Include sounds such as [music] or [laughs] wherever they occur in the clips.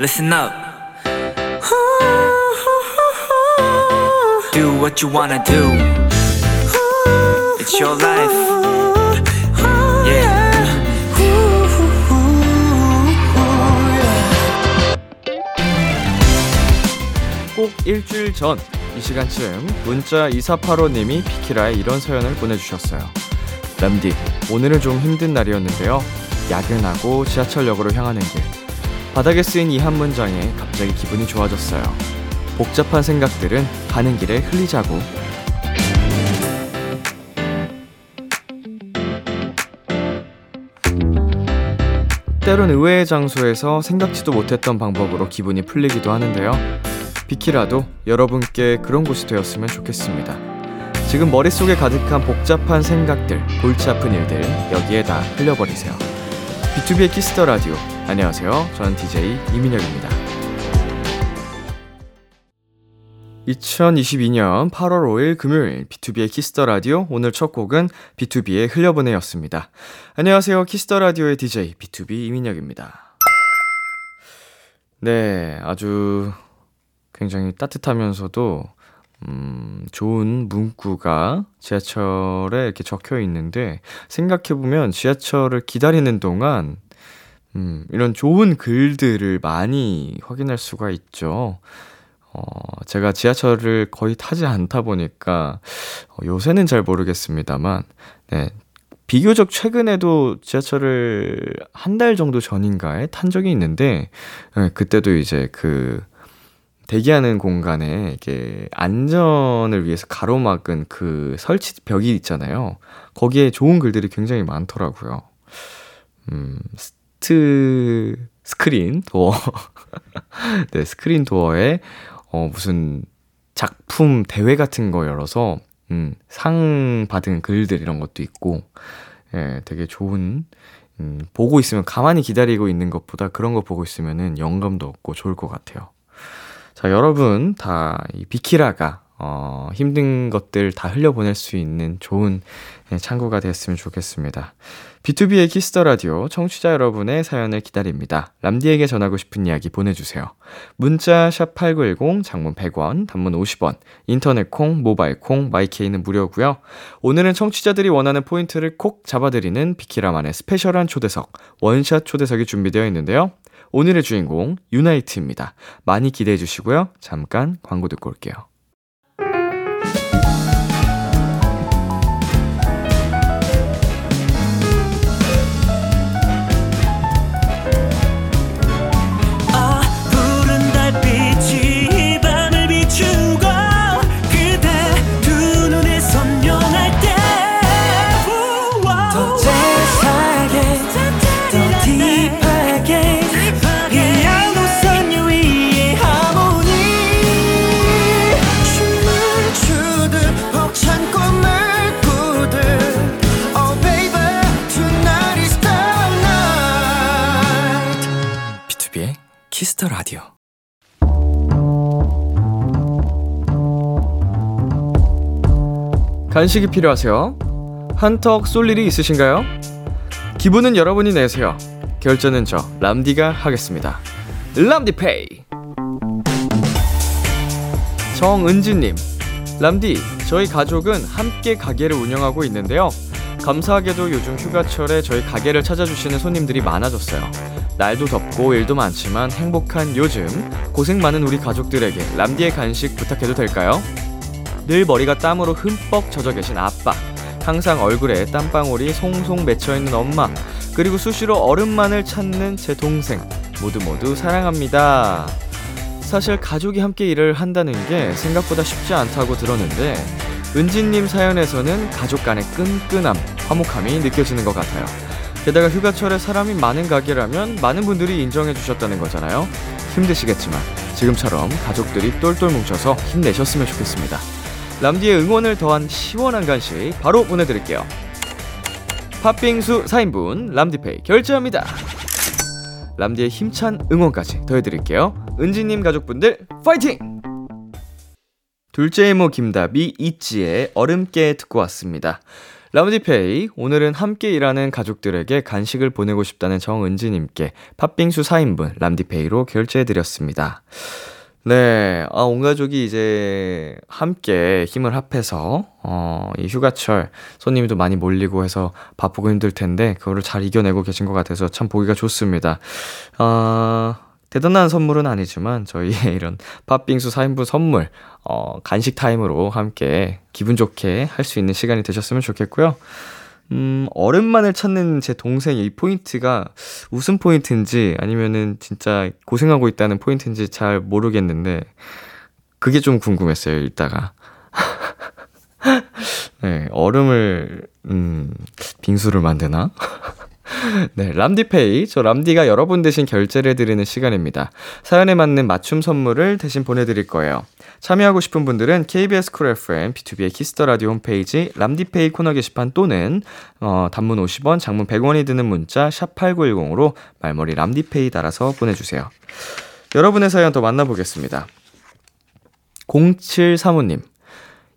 listen up Do what you wanna do It's your life Yeah 꼭 일주일 전 이 시간쯤 문자 2485님이 비키라에 이런 사연을 보내주셨어요. 람디, 오늘은 좀 힘든 날이었는데요. 야근하고 지하철역으로 향하는 길. 바닥에 쓰인 이 한 문장에 갑자기 기분이 좋아졌어요. 복잡한 생각들은 가는 길에 흘리자고. 때론 의외의 장소에서 생각지도 못했던 방법으로 기분이 풀리기도 하는데요. 비키라도 여러분께 그런 곳이 되었으면 좋겠습니다. 지금 머릿속에 가득한 복잡한 생각들, 골치 아픈 일들 여기에다 흘려버리세요. BTOB의 키스터 라디오. 안녕하세요. 저는 DJ 이민혁입니다. 2022년 8월 5일 금요일 B2B의 키스터 라디오 오늘 첫 곡은 B2B의 흘려보내였습니다. 안녕하세요. 키스터 라디오의 DJ B2B 이민혁입니다. 네, 아주 굉장히 따뜻하면서도 음, 좋은 문구가 지하철에 이렇게 적혀 있는데 생각해 보면 지하철을 기다리는 동안 음, 이런 좋은 글들을 많이 확인할 수가 있죠. 어, 제가 지하철을 거의 타지 않다 보니까 어, 요새는 잘 모르겠습니다만, 네. 비교적 최근에도 지하철을 한 달 정도 전인가에 탄 적이 있는데, 네, 그때도 이제 그 대기하는 공간에 이게 안전을 위해서 가로막은 그 설치 벽이 있잖아요. 거기에 좋은 글들이 굉장히 많더라고요. 음, 스트, 스크린 도어. [laughs] 네, 스크린 도어에 어, 무슨 작품 대회 같은 거 열어서, 음, 상 받은 글들 이런 것도 있고, 예, 되게 좋은, 음, 보고 있으면 가만히 기다리고 있는 것보다 그런 거 보고 있으면은 영감도 얻고 좋을 것 같아요. 자, 여러분 다 이 비키라가 어, 힘든 것들 다 흘려보낼 수 있는 좋은 예, 창구가 됐으면 좋겠습니다. B2B의 키스터 라디오 청취자 여러분의 사연을 기다립니다. 람디에게 전하고 싶은 이야기 보내주세요. 문자 샵8910 장문 100원, 단문 50원, 인터넷 콩, 모바일 콩, my K는 무료고요. 오늘은 청취자들이 원하는 포인트를 콕 잡아드리는 비키라만의 special한 초대석, 원샷 초대석이 준비되어 있는데요. 오늘의 주인공 YOUNITE입니다. 많이 기대해 주시고요. 잠깐 광고 듣고 올게요. Kiss the Radio. 간식이 필요하세요? 한턱 쏠 일이 있으신가요? 기분은 여러분이 내세요. 결제는 저 람디가 하겠습니다. 람디페이. 정은지님, 람디, 저희 가족은 함께 가게를 운영하고 있는데요. 감사하게도 요즘 휴가철에 저희 가게를 찾아주시는 손님들이 많아졌어요. 날도 덥고 일도 많지만 행복한 요즘 고생 많은 우리 가족들에게 람디의 간식 부탁해도 될까요? 늘 머리가 땀으로 흠뻑 젖어 계신 아빠, 항상 얼굴에 땀방울이 송송 맺혀 있는 엄마, 그리고 수시로 얼음만을 찾는 제 동생, 모두 모두 사랑합니다. 사실 가족이 함께 일을 한다는 게 생각보다 쉽지 않다고 들었는데, 은지님 사연에서는 가족 간의 끈끈함, 화목함이 느껴지는 것 같아요. 게다가 휴가철에 사람이 많은 가게라면 많은 분들이 인정해 주셨다는 거잖아요. 힘드시겠지만 지금처럼 가족들이 똘똘 뭉쳐서 힘내셨으면 좋겠습니다. 람디의 응원을 더한 시원한 간식 바로 보내드릴게요. 팥빙수 4인분 람디페이 결제합니다. 람디의 힘찬 응원까지 더해드릴게요. 은지님 가족분들 파이팅! 둘째 이모 김다비 이지의 얼음깨 듣고 왔습니다. 라운디페이, 오늘은 함께 일하는 가족들에게 간식을 보내고 싶다는 정은지님께 팥빙수 4인분 람디페이로 결제해드렸습니다. 네, 아, 온 가족이 이제 함께 힘을 합해서, 어, 이 휴가철 손님도 많이 몰리고 해서 바쁘고 힘들 텐데, 그거를 잘 이겨내고 계신 것 같아서 참 보기가 좋습니다. 어, 대단한 선물은 아니지만, 저희의 [laughs] 이런 팥빙수 4인분 선물, 어, 간식 타임으로 함께 기분 좋게 할 수 있는 시간이 되셨으면 좋겠고요. 음, 얼음만을 찾는 제 동생의 이 포인트가 웃음 포인트인지 아니면은 진짜 고생하고 있다는 포인트인지 잘 모르겠는데, 그게 좀 궁금했어요, 읽다가. [laughs] 네, 얼음을, 음, 빙수를 만드나? [laughs] [laughs] 네, 람디페이. 저 람디가 여러분 대신 결제를 해드리는 시간입니다. 사연에 맞는 맞춤 선물을 대신 보내드릴 거예요. 참여하고 싶은 분들은 KBS 쿨 FM, B2B의 키스터 라디오 홈페이지 람디페이 코너 게시판 또는 어, 단문 50원, 장문 100원이 드는 문자 샵 8910으로 말머리 람디페이 달아서 보내주세요. 여러분의 사연 더 만나보겠습니다. 0735님.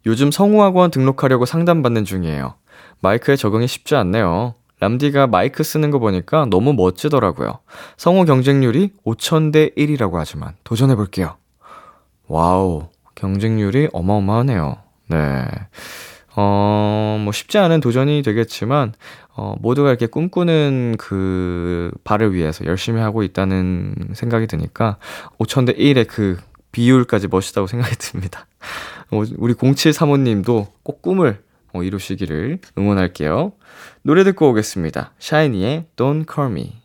요즘 성우학원 등록하려고 상담받는 중이에요. 마이크에 적응이 쉽지 않네요. 람디가 마이크 쓰는 거 보니까 너무 멋지더라고요. 성우 경쟁률이 5000대 1이라고 하지만 도전해볼게요. 와우, 경쟁률이 어마어마하네요. 네. 어, 뭐 쉽지 않은 도전이 되겠지만, 어, 모두가 이렇게 꿈꾸는 그 발을 위해서 열심히 하고 있다는 생각이 드니까, 5000대 1의 그 비율까지 멋있다고 [laughs] 생각이 듭니다. 어, 우리 0735님도 꼭 꿈을 어, 이루시기를 응원할게요. 노래 듣고 오겠습니다. 샤이니의 Don't Call Me.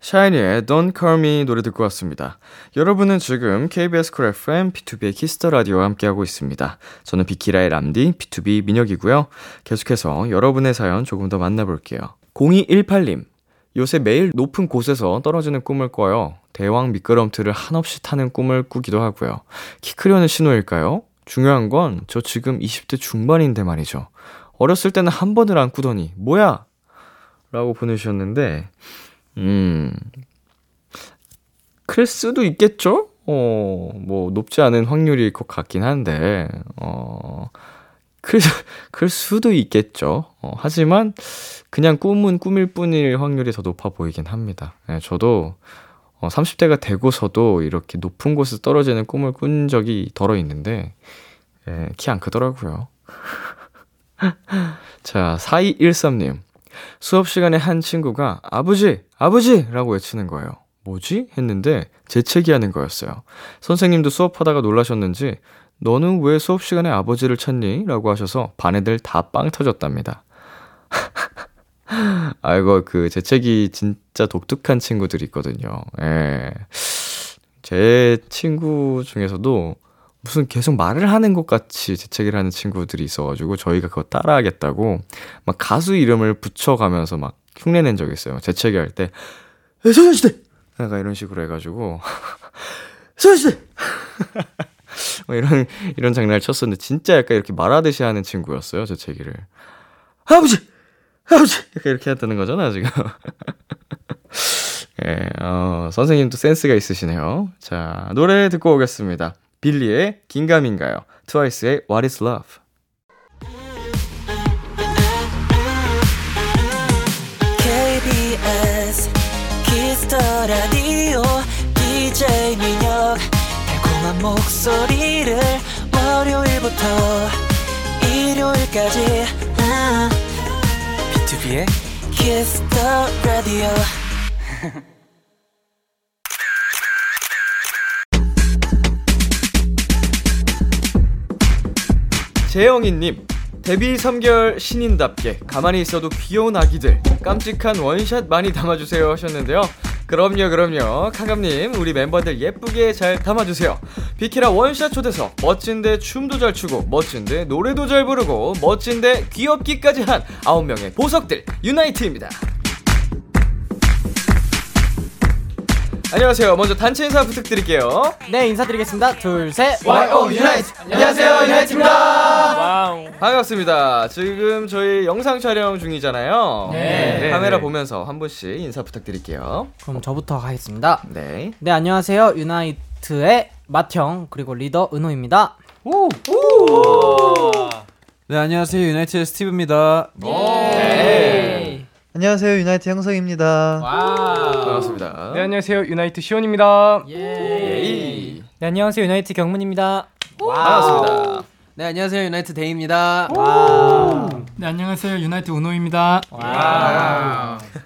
샤이니의 Don't Call Me 노래 듣고 왔습니다. 여러분은 지금 KBS 쿨 FM BTOB의 키스 더 라디오와 함께하고 있습니다. 저는 비키라의 람디 BTOB 민혁이고요. 계속해서 여러분의 사연 조금 더 만나볼게요. 0218님. 요새 매일 높은 곳에서 떨어지는 꿈을 꿔요. 대왕 미끄럼틀을 한없이 타는 꿈을 꾸기도 하고요. 키 크려는 신호일까요? 중요한 건 저 지금 20대 중반인데 말이죠. 어렸을 때는 한 번을 안 꾸더니 뭐야? 라고 보내주셨는데 음클 수도 있겠죠? 어, 뭐 높지 않은 확률일 것 같긴 한데 어 클, 클 수도 있겠죠. 어, 하지만 그냥 꿈은 꿈일 뿐일 확률이 더 높아 보이긴 합니다. 네, 저도 어, 30대가 되고서도 이렇게 높은 곳에서 떨어지는 꿈을 꾼 적이 덜어 있는데, 예, 키안 크더라고요. [laughs] 자, 4213님. 수업 시간에 한 친구가 아버지, 아버지! 라고 외치는 거예요. 뭐지? 했는데 재채기 하는 거였어요. 선생님도 수업하다가 놀라셨는지 너는 왜 수업 시간에 아버지를 찾니? 라고 하셔서 반 애들 다 빵 터졌답니다. 아이고, 그, 재채기 진짜 독특한 친구들이 있거든요. 예. 제 친구 중에서도 무슨 계속 말을 하는 것 같이 재채기를 하는 친구들이 있어가지고 저희가 그거 따라하겠다고 막 가수 이름을 붙여가면서 막 흉내낸 적이 있어요. 재채기 할 때, 소녀시대! 약간 이런 식으로 해가지고, [laughs] 소녀시대! [laughs] 뭐 이런, 이런 장난을 쳤었는데 진짜 약간 이렇게 말하듯이 하는 친구였어요. 재채기를. 아버지! 아버지! 이렇게 했다는 거잖아, 지금. [laughs] 예, 어, 선생님도 센스가 있으시네요. 자, 노래 듣고 오겠습니다. 빌리의 긴가민가요. 트와이스의 What is Love. 라디오 DJ 민혁 달콤한 목소리를 월요일부터 일요일까지 아, BTOB의 키스 더 라디오 재영이님, 데뷔 3개월 신인답게 가만히 있어도 귀여운 아기들, 깜찍한 원샷 많이 담아주세요 하셨는데요. 그럼요, 그럼요. 카감님, 우리 멤버들 예쁘게 잘 담아주세요. 비키라 원샷 초대석, 멋진데 춤도 잘 추고, 멋진데 노래도 잘 부르고, 멋진데 귀엽기까지 한 9명의 보석들, 유나이트입니다. 안녕하세요. 먼저 단체 인사 부탁드릴게요. 네 인사드리겠습니다 둘 셋. YO 유나이트! 안녕하세요, 유나이트입니다! 반갑습니다. 지금 저희 영상 촬영 중이잖아요. 네. 카메라 보면서 한 분씩 인사 부탁드릴게요. 그럼 저부터 하겠습니다. 네. 네 안녕하세요 유나이트의 맏형 그리고 리더 은호입니다. 네, 안녕하세요. 유나이트 스티브입니다. 안녕하세요 유나이트 형석입니다. 반갑습니다. 네 안녕하세요 유나이트 시온입니다. 예이. 네, 안녕하세요. 유나이트 경문입니다. 반갑습니다. 네 안녕하세요 유나이트 데이입니다. 네 안녕하세요 유나이트 우노입니다.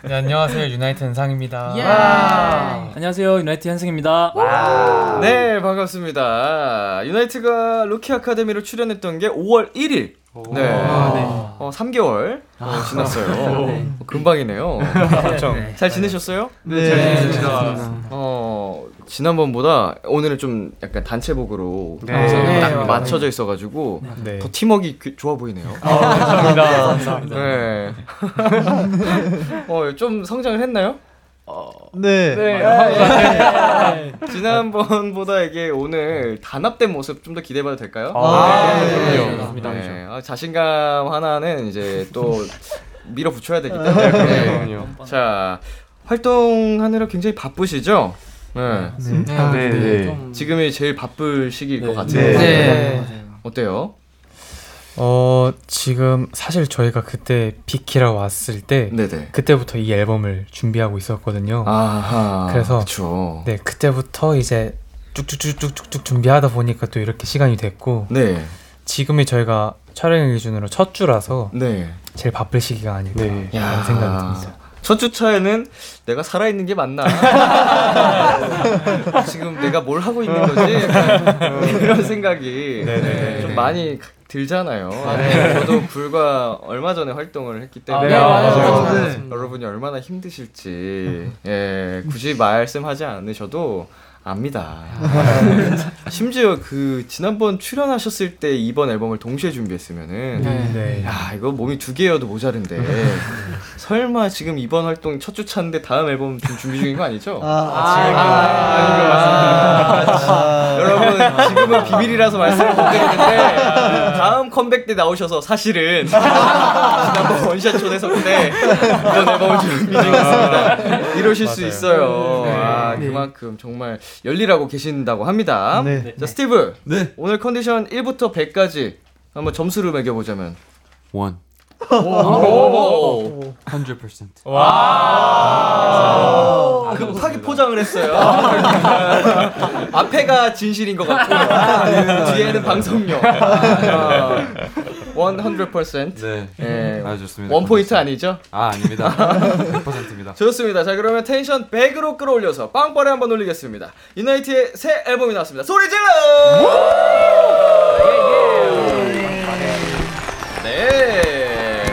네, 안녕하세요. 유나이트 은상입니다. 안녕하세요 유나이트 현승입니다. 네, 반갑습니다. 유나이트가 루키 아카데미로 출연했던 게 5월 1일. 네. 어, 3개월 어, 지났어요. 어, 금방이네요. 잘 지내셨어요? 네. 어, 지난번보다 오늘은 좀 약간 단체복으로 네. 네, 딱. 맞춰져 있어가지고 네. 더 팀워크 귀- 좋아 보이네요. 감사합니다. 네. [laughs] 어, 좀 성장을 했나요? 네. 네. [laughs] 지난번보다 이게 오늘 단합된 모습 좀 더 기대해봐도 될까요? 아, 네. 네. 네. 아, 자신감 하나는 이제 또 [laughs] 밀어붙여야 되기 때문에. 네. 자, 활동하느라 굉장히 바쁘시죠? 네. 네. 네. 지금이 제일 바쁠 시기일 것 같은데. 네. 어때요? 어 지금 사실 저희가 그때 비키라 왔을 때 네네. 그때부터 이 앨범을 준비하고 있었거든요. 아하. 그래서 그쵸. 네 그때부터 이제 쭉쭉쭉쭉쭉 준비하다 보니까 또 이렇게 시간이 됐고 네. 지금이 저희가 촬영 기준으로 첫 주라서 네. 제일 바쁠 시기가 아닐까 네. 라는 생각이 듭니다. 첫 주차에는 내가 살아있는 게 맞나? [laughs] 지금 내가 뭘 하고 있는 거지? 약간 이런 생각이 네네. 좀 많이 들잖아요. 저도 불과 얼마 전에 활동을 했기 때문에 네, 맞아요. 네. 여러분이 얼마나 힘드실지 예, 굳이 말씀하지 않으셔도 압니다. 심지어 그 지난번 출연하셨을 때 이번 앨범을 동시에 준비했으면은 네. 야 이거 몸이 두 개여도 모자른데 설마 지금 이번 활동 첫 주 차인데 다음 앨범 좀 준비 중인 거 아니죠? 아, 여러분 지금은 비밀이라서 말씀을 못 드리는데 다음 컴백 때 나오셔서 사실은 지난번 원샷 초대석 때 이번 앨범을 준비 중이었습니다. 이러실 수 맞아요. 있어요. 아 그만큼 정말 열일하고 계신다고 합니다. 네. 자 스티브 네. 오늘 컨디션 1부터 100까지 한번 점수를 매겨 보자면 One. 오. 100%. 급하게 포장을 했어요. [laughs] 앞에가 진실인 것 같고 뒤에는 방송용. 아, 100%. 네. 예. 아주 좋습니다. One point 아니죠? 아, 아닙니다. 100%입니다. [laughs] 좋습니다. 자 그러면 텐션 100으로 끌어올려서 빵빠레 한번 올리겠습니다. 유나이트의 새 앨범이 나왔습니다. 소리 질러! 네.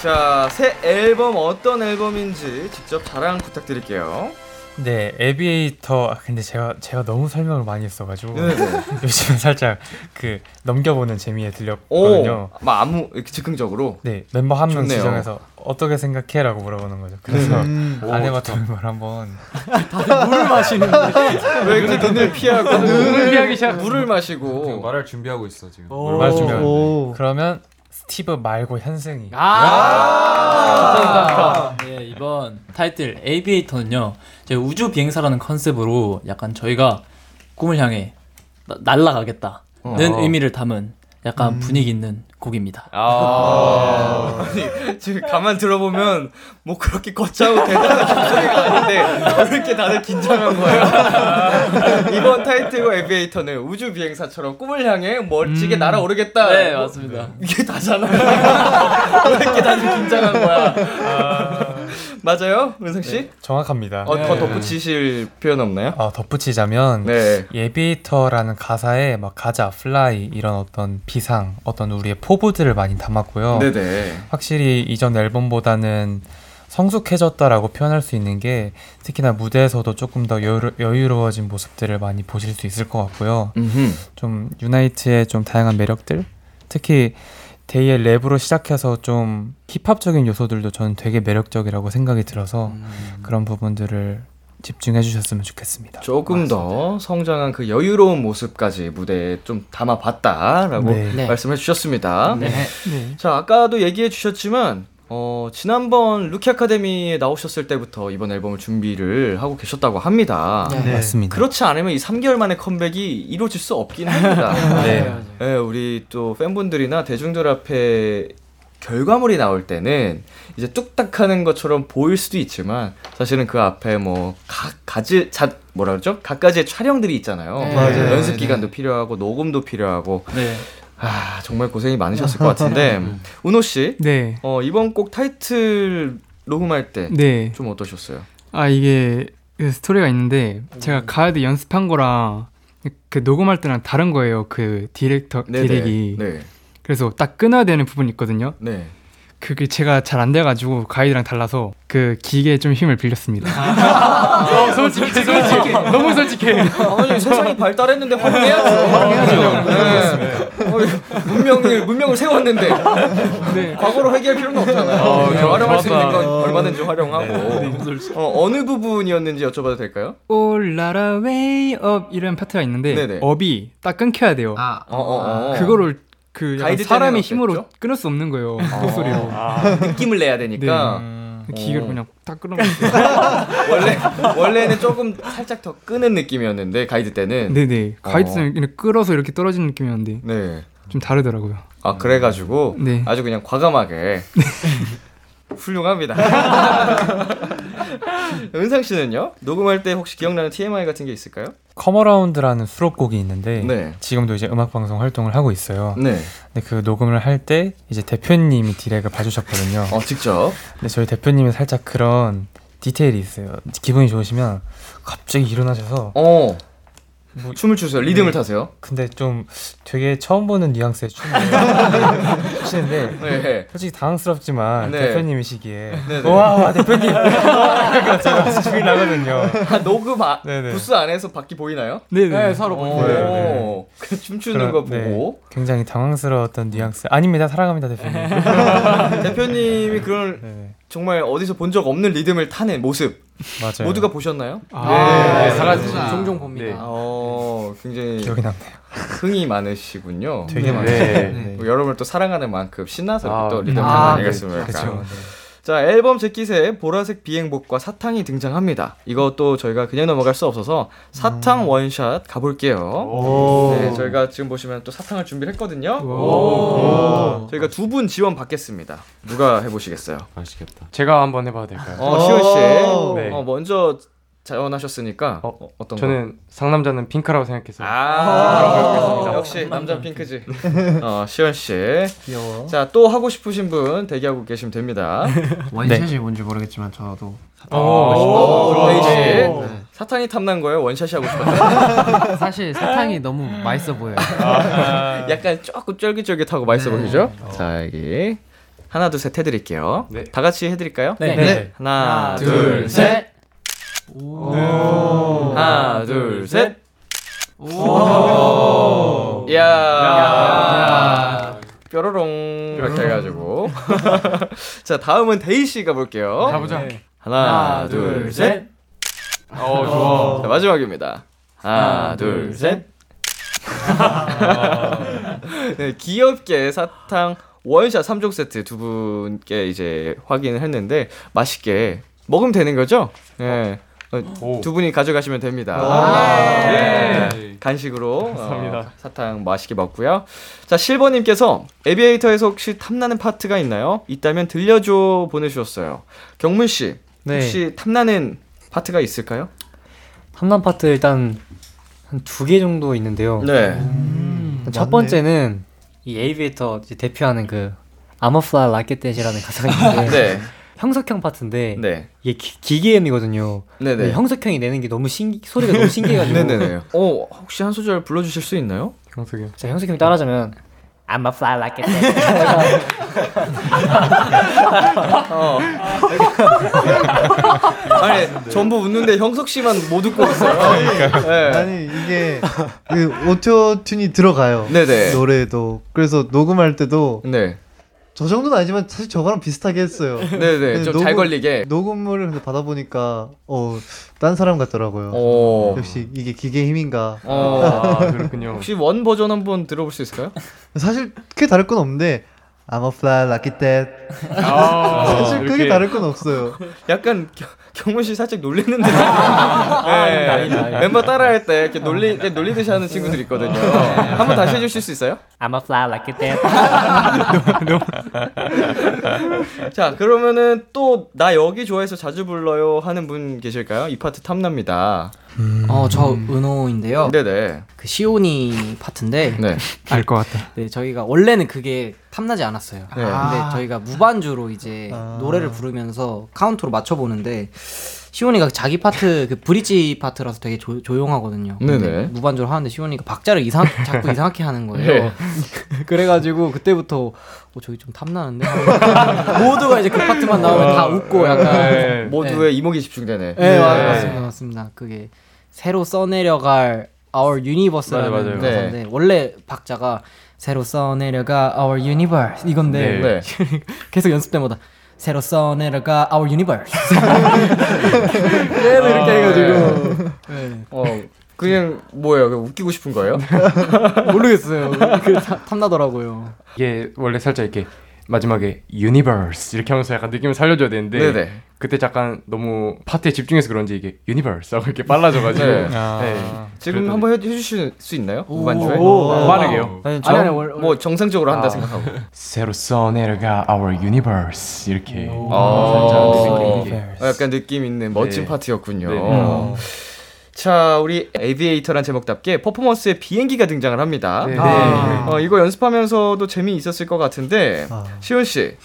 자, 새 앨범 어떤 앨범인지 직접 자랑 부탁드릴게요. 네 에비에이터 아, 근데 제가 제가 너무 설명을 많이 했어가지고 [laughs] 네네. 요즘은 살짝 그 넘겨보는 재미에 오, 들렸거든요. 막 아무 이렇게 즉흥적으로. 네 멤버 한 명. 지정해서 어떻게 생각해라고 물어보는 거죠. 그래서 음. 안 해봤던 걸 한번 [laughs] [laughs] 왜 이렇게 눈을 피하고 눈을 피하기 시작. 물을 마시고 말할 준비하고 있어, 지금. 말 좀. 오. 그러면 스티브 말고 현승이 아, 네, 이번 타이틀 에이비에이터는요. 저희 우주 비행사라는 컨셉으로 약간 저희가 꿈을 향해 나- 날아가겠다는 어. 의미를 담은 약간 분위기 있는 곡입니다. 아. 아니, 지금 가만 들어보면 뭐 그렇게 거창하고 대단한 목소리가 아닌데 왜 이렇게 다들 긴장한 거예요? [laughs] 이번 타이틀곡 Aviator는 우주 비행사처럼 꿈을 향해 멋지게 날아오르겠다. 네, 뭐, 맞습니다. 이게 다잖아. [laughs] 왜 이렇게 다들 긴장한 거야? 맞아요, 은상 씨? 정확합니다. 어, 더 덧붙이실 표현 없나요? 어, 덧붙이자면 네. Aviator라는 가사에 막 가자, fly 이런 어떤 비상, 어떤 우리의 포부들을 많이 담았고요. 네네. 확실히 이전 앨범보다는 성숙해졌다라고 표현할 수 있는 게 특히나 무대에서도 조금 더 여유, 여유로워진 모습들을 많이 보실 수 있을 것 같고요. 음흠. 좀 유나이트의 좀 다양한 매력들, 특히 데이의 랩으로 시작해서 좀 힙합적인 요소들도 저는 되게 매력적이라고 생각이 들어서 그런 부분들을 집중해 주셨으면 좋겠습니다. 조금 더 성장한 그 여유로운 모습까지 무대에 좀 담아봤다라고 네. 네. 말씀해 주셨습니다. 네. 자, 아까도 얘기해 주셨지만 어, 지난번 루키 아카데미에 나오셨을 때부터 이번 앨범을 준비를 하고 계셨다고 합니다. 네. 맞습니다. 그렇지 않으면 이 3개월 만에 컴백이 이루어질 수 없긴 합니다. [laughs] 네. 네, 우리 또 팬분들이나 대중들 앞에 결과물이 나올 때는 이제 뚝딱 하는 것처럼 보일 수도 있지만 사실은 그 앞에 뭐 각 가지 자 뭐라 그러죠? 각가지의 촬영들이 있잖아요. 네. 맞아요. 연습 네. 기간도 필요하고 녹음도 필요하고 네. 아, 정말 고생이 많으셨을 것 같은데 [laughs] 우노 씨, 네. 어, 이번 곡 타이틀 녹음할 때 좀 네. 어떠셨어요? 아 이게 그 스토리가 있는데 제가 가이드 연습한 거랑 그 녹음할 때랑 다른 거예요. 그 디렉터 디렉이. 네. 그래서 딱 끊어야 되는 부분이 있거든요. 네. 그게 제가 잘 안 돼가지고 가이드랑 달라서 그 기계에 좀 힘을 빌렸습니다. 솔직히 솔직히 너무 솔직해. 아니 세상이 발달했는데 활용해야죠. 활용해야죠. 네. 문명을 문명을 세웠는데 네. 과거로 회귀할 필요는 없잖아요. 어, 네. 활용할 수 있는 건 얼마든지 활용하고. 어, 어느 부분이었는지 여쭤봐도 될까요? 올라라 way up 이런 파트가 있는데 네네. up이 딱 끊겨야 돼요. 아, 어, 어, 어. 그거를 그 가이드 사람의 때는 힘으로 어땠죠? 끊을 수 없는 거예요. 아. 목소리로. 느낌을 내야 되니까 기계를 어. 그냥 딱 끊어놨어요. [laughs] 원래 원래는 조금 살짝 더 끄는 느낌이었는데 가이드 때는 네네. 어. 가이드는 그냥 끌어서 이렇게 떨어지는 느낌이었는데 네. 좀 다르더라고요. 아 그래가지고 네. 아주 그냥 과감하게 [laughs] 훌륭합니다. [laughs] 은상 씨는요? 녹음할 때 혹시 기억나는 TMI 같은 게 있을까요? 커머라운드라는 수록곡이 있는데 네. 지금도 이제 음악 방송 활동을 하고 있어요. 네. 근데 그 녹음을 할 때 이제 대표님이 디렉을 봐주셨거든요. 어 직접. 근데 저희 대표님이 살짝 그런 디테일이 있어요. 기분이 좋으시면 갑자기 일어나셔서 어. 뭐- 춤을 추세요. 리듬을 네. 타세요. 근데 좀 되게 처음 보는 뉘앙스의 춤을 [laughs] 추시는데 네. 솔직히 당황스럽지만 네. 대표님이시기에 네네. 와, 와 대표님 그러니까 제가 죽이 나거든요. 아, 녹음 아. 부스 안에서 바퀴 보이나요? 네네. 서로 오. 보여요. 그 춤추는 거 보고 굉장히 당황스러웠던 뉘앙스. 아닙니다, 사랑합니다 대표님. [laughs] 대표님이 그런 네, 정말 어디서 본 적 없는 리듬을 타는 모습 맞아요. 모두가 보셨나요? 아, 네. 다 같이. 종종 봅니다. 어, 굉장히 기억이 남네요. 흥이 많으시군요. 되게 네. 많아요. 네. 뭐 여러분을 또 사랑하는 만큼 신나서 아, 또 리듬 아, 타는 거 네. 아니겠습니까? 그렇죠. 자 앨범 재킷에 보라색 비행복과 사탕이 등장합니다. 이것도 저희가 그냥 넘어갈 수 없어서 사탕 원샷 가볼게요. 네, 저희가 지금 보시면 또 사탕을 준비를 했거든요. 저희가 두 분 지원 받겠습니다. 누가 해보시겠어요? 맛있겠다. 제가 한번 해봐도 될까요? 어 시원 씨, 네. 어, 먼저 자원하셨으니까 어, 어, 어떤 거? 저는 상남자는 핑크라고 생각해서 아, 역시 남자 핑크지. [laughs] 어, 시원 씨. 귀여워. 자, 또 하고 싶으신 분 대기하고 계시면 됩니다. [laughs] 원샷이 뭔지 모르겠지만 저도 오, 데이 씨. 네. 사탕이 탐난 거예요? 원샷이 하고 싶었어요? [laughs] 사실 사탕이 너무 맛있어 보여요. 약간 조금 쫄깃쫄깃하고 맛있어 네. 보이죠? 자, 여기. 하나, 둘, 셋 해드릴게요. 네. 다 같이 해드릴까요? 네. 네. 하나, 둘, 둘, 셋. 셋. 하나, 둘, 셋. 오. 이야. 야. 뾰로롱. 이렇게 해가지고. [laughs] 자, 다음은 데이 씨 가 볼게요. 가보자. 하나, 둘, 셋. 어 좋아. 자, 마지막입니다. 하나, 둘, 셋. [laughs] 네, 귀엽게 사탕 원샷 3종 세트 두 분께 이제 확인을 했는데 맛있게 먹으면 되는 거죠? 네. 어, 두 분이 가져가시면 됩니다. 네. 간식으로 감사합니다. 어, 사탕 맛있게 먹고요. 자, 실버님께서 Aviator에서 혹시 탐나는 파트가 있나요? 있다면 들려줘 보내주셨어요. 경문 씨, 네. 혹시 탐나는 파트가 있을까요? 탐남 파트 일단 한 두 개 정도 있는데요. 네. 첫 맞네. 번째는 이 Aviator 이제 대표하는 그 I'm a fly like a that이라는 가사가 있는데 [laughs] 네. 형석형 파트인데 네. 이게 기, 기계음이거든요. 네네. 형석형이 내는 게 너무 신기 소리가 너무 신기해가지고 네네네. [laughs] 어, 혹시 한 소절 불러주실 수 있나요? 경석이 형. 자 형석형이 따라하자면 I'm a fly like a. 어. 아니, 전부 웃는데 형석 씨만 못 웃고 있어요. 네. 아니 이게 그 auto-tune이 들어가요. 네네. 노래도 그래서 녹음할 때도 네. 저 정도는 아니지만 사실 저거랑 비슷하게 했어요. [laughs] 네네. 좀잘 녹음- 걸리게. 녹음을 근데 받아보니까 어 딴 사람 같더라고요. 어. 역시 이게 기계 힘인가. 어. [laughs] 아 그렇군요. 혹시 원 버전 한번 들어볼 수 있을까요? 사실 크게 다를 건 없는데 I'm a fly like that. 아, [laughs] 사실 크게 이렇게 다를 건 없어요. 약간 겨- 경문 씨 살짝 놀리는 듯. 네. 멤버 따라할 때 이렇게 놀리 이렇게 놀리듯이 하는 친구들 있거든요. 한번 다시 해주실 수 있어요? I'm a fly like that. [laughs] 자 그러면은 또 나 여기 좋아해서 자주 불러요 하는 분 계실까요? 이 파트 탐납니다. 어, 저 은호인데요. 네네. 그 시온이 파트인데 네. [laughs] 알 것 같다. 네, 저희가 원래는 그게 탐나지 않았어요. 네. 근데 아. 저희가 무반주로 이제 아. 노래를 부르면서 카운트로 맞춰 보는데 시온이가 자기 파트 그 브릿지 파트라서 되게 조, 조용하거든요. 네네. 무반주로 하는데 시온이가 박자를 이상 자꾸 [laughs] 이상하게 하는 거예요. 네. [laughs] 그래가지고 그때부터 어, 저기 좀 탐나는데 모두가 이제 그 파트만 나오면 다 웃고 약간 네. 모두의 이목이 집중되네. 네, 맞- 맞습니다, 맞습니다. 그게 새로 써내려갈 Our Universe라는 맞아요, 맞아요. 가사인데 네. 원래 박자가 새로 써내려가 Our Universe 이건데 네. [laughs] 계속 연습 때마다 새로 써내려가 Our Universe [laughs] 계속 이렇게 해가지고 네. 어 그냥 뭐예요? 그냥 웃기고 싶은 거예요? [laughs] 모르겠어요. 그 탐- 탐나더라고요. 이게 원래 살짝 이렇게 마지막에 universe 이렇게 하면서 약간 느낌을 살려줘야 되는데 네네. 그때 잠깐 너무 파트에 집중해서 그런지 이게 universe 하고 이렇게 빨라져가지고 네. 네. 지금 그래도- 한번 해, 해주실 수 있나요? 무반주에? 오, 네. 빠르게요? 아니, 아니, 정, 아니, 월- 뭐 정상적으로 한다 아. 생각하고. 새로 써내려가 our universe 이렇게 어, 살짝 이렇게. 약간 느낌 있는 멋진 네. 파트였군요. 네. 어. 자, 우리 에비에이터란 제목답게 퍼포먼스에 비행기가 등장을 합니다. 네. 어, 이거 연습하면서도 재미 있었을 것 같은데 시훈 씨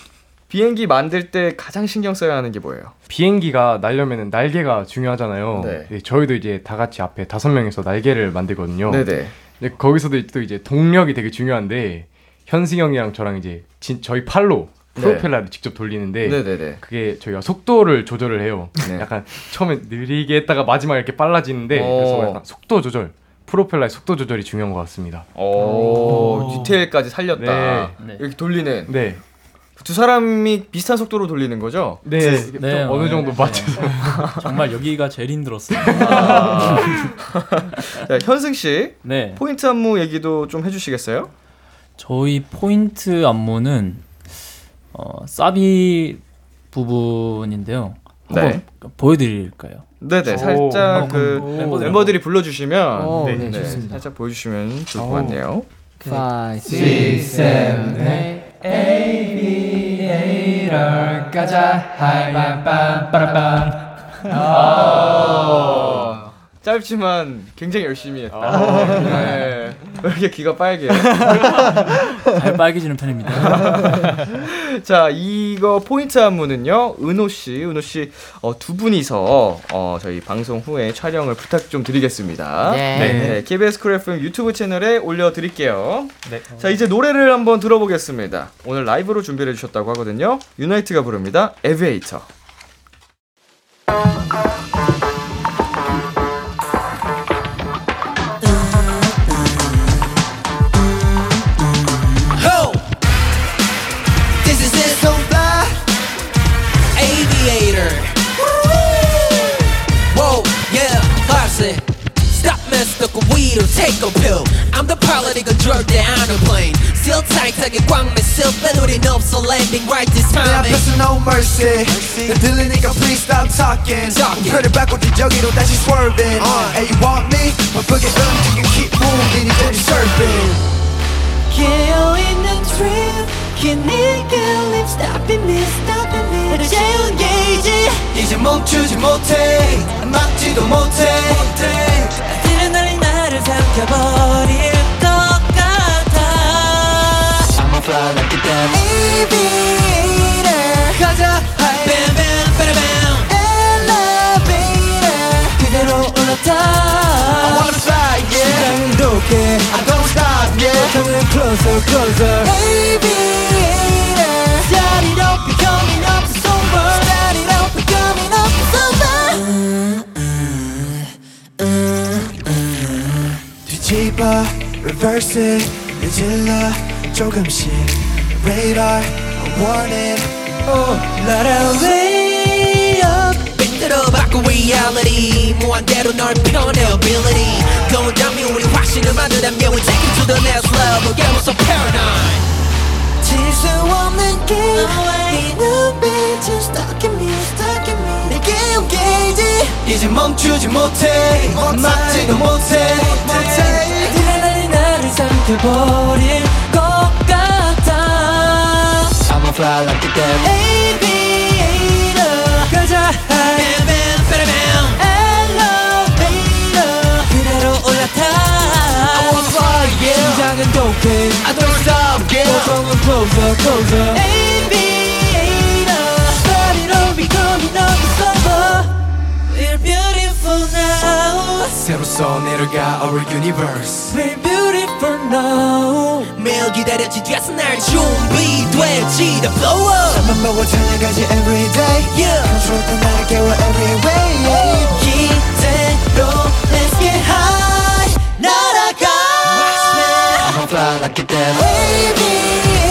비행기 만들 때 가장 신경 써야 하는 게 뭐예요? 비행기가 날려면은 날개가 중요하잖아요. 네. 네, 저희도 이제 다 같이 앞에 다섯 명이서 날개를 만들거든요. 네네. 근데 거기서도 또 이제 동력이 되게 중요한데 현승 형이랑 저랑 이제 진, 저희 팔로 네. 프로펠러를 직접 돌리는데 네네네. 그게 저희가 속도를 조절을 해요. 네. 약간 처음에 느리게 했다가 마지막에 이렇게 빨라지는데 어. 그래서 약간 속도 조절 프로펠러의 속도 조절이 중요한 것 같습니다. 오, 디테일까지 살렸다. 네. 이렇게 돌리는. 네. 두 사람이 비슷한 속도로 돌리는 거죠? 네. 좀 어느 정도 맞춰서. [laughs] 정말 여기가 제일 힘들었어요. [laughs] 자, 현승 씨. 네. 포인트 안무 얘기도 좀 해주시겠어요? 저희 포인트 안무는 어, 사비 부분인데요. 한번 네. 보여드릴까요? 네네 오. 살짝 어, 그 오. 멤버들이, 멤버들이 불러주시면 오, 네, 네, 네, 좋습니다. 살짝 보여주시면 좋을 것 오. 같네요. Five, six, seven, eight. 에이 비에이터 가자. 하이밤 빠라밤. 아, 짧지만 굉장히 열심히 했다. 아. 네. 왜 이렇게 귀가 빨개요? 잘 빨개지는 편입니다. [laughs] 자, 이거 포인트 안무는요. 은호 씨, 은호 씨, 어, 두 분이서 어, 저희 방송 후에 촬영을 부탁 좀 드리겠습니다. 네. KBS Cool FM 유튜브 채널에 올려드릴게요. 네. 자, 이제 노래를 한번 들어보겠습니다. 오늘 라이브로 준비를 해주셨다고 하거든요. 유나이트가 부릅니다. Aviator. messing up with weed or take a pill. I'm the pilot that control the plane. Still tight, I get quang myself, but it 없어 landing right this 내 time. 앞에서 no mercy 내 들리니까 please stop talking 표를 바꾸지 저기로 다시 swerving Hey you want me? 바쁘게 움직여 keep moving 이제 surfing 깨어있는 dream Can it get stopping me, stopping me 나를 재운 게이지 이제 멈추지 못해 막지도 못해 뛰는 날이 나를 삼켜버릴 것 같아 I'ma fly like a damn aviator 가자 high Bam bam bam bam elevator 그대로 올라타 I wanna fly yeah 심장이 높게 I don't stop yeah coming closer closer aviator Start it up 뒤집어 reverse it 늦질러 조금씩 radar warning Oh let it way up 빈대로 바꿔 reality 무한대로 널 편해 ability going down 면 우리 확신을 만들다면 we take it to the next level get so paranoid 질수 없는 게네 눈빛은 stuck in me stuck 내게 오게이지 이제 멈추지 못해 막지도 못해 못해 드레날린 나를 삼켜버릴 것 같아 I'ma fly like a devil Aviator 가자 bam bam Elevator 그대로 올라타 I wanna fly yeah 심장은 독해 I don't stop yeah 고통은 closer closer Aviator all becoming up summer We're beautiful now 새로 써내려가 our universe We're beautiful now 매일 기다렸지 뒤에서 날 준비됐지 The flow up 맘 먹고 달려가지 everyday Yeah 컨트롤 떠나를 깨워 every way 기대로 Let's get high 날아가 I'ma fly like a devil Aviator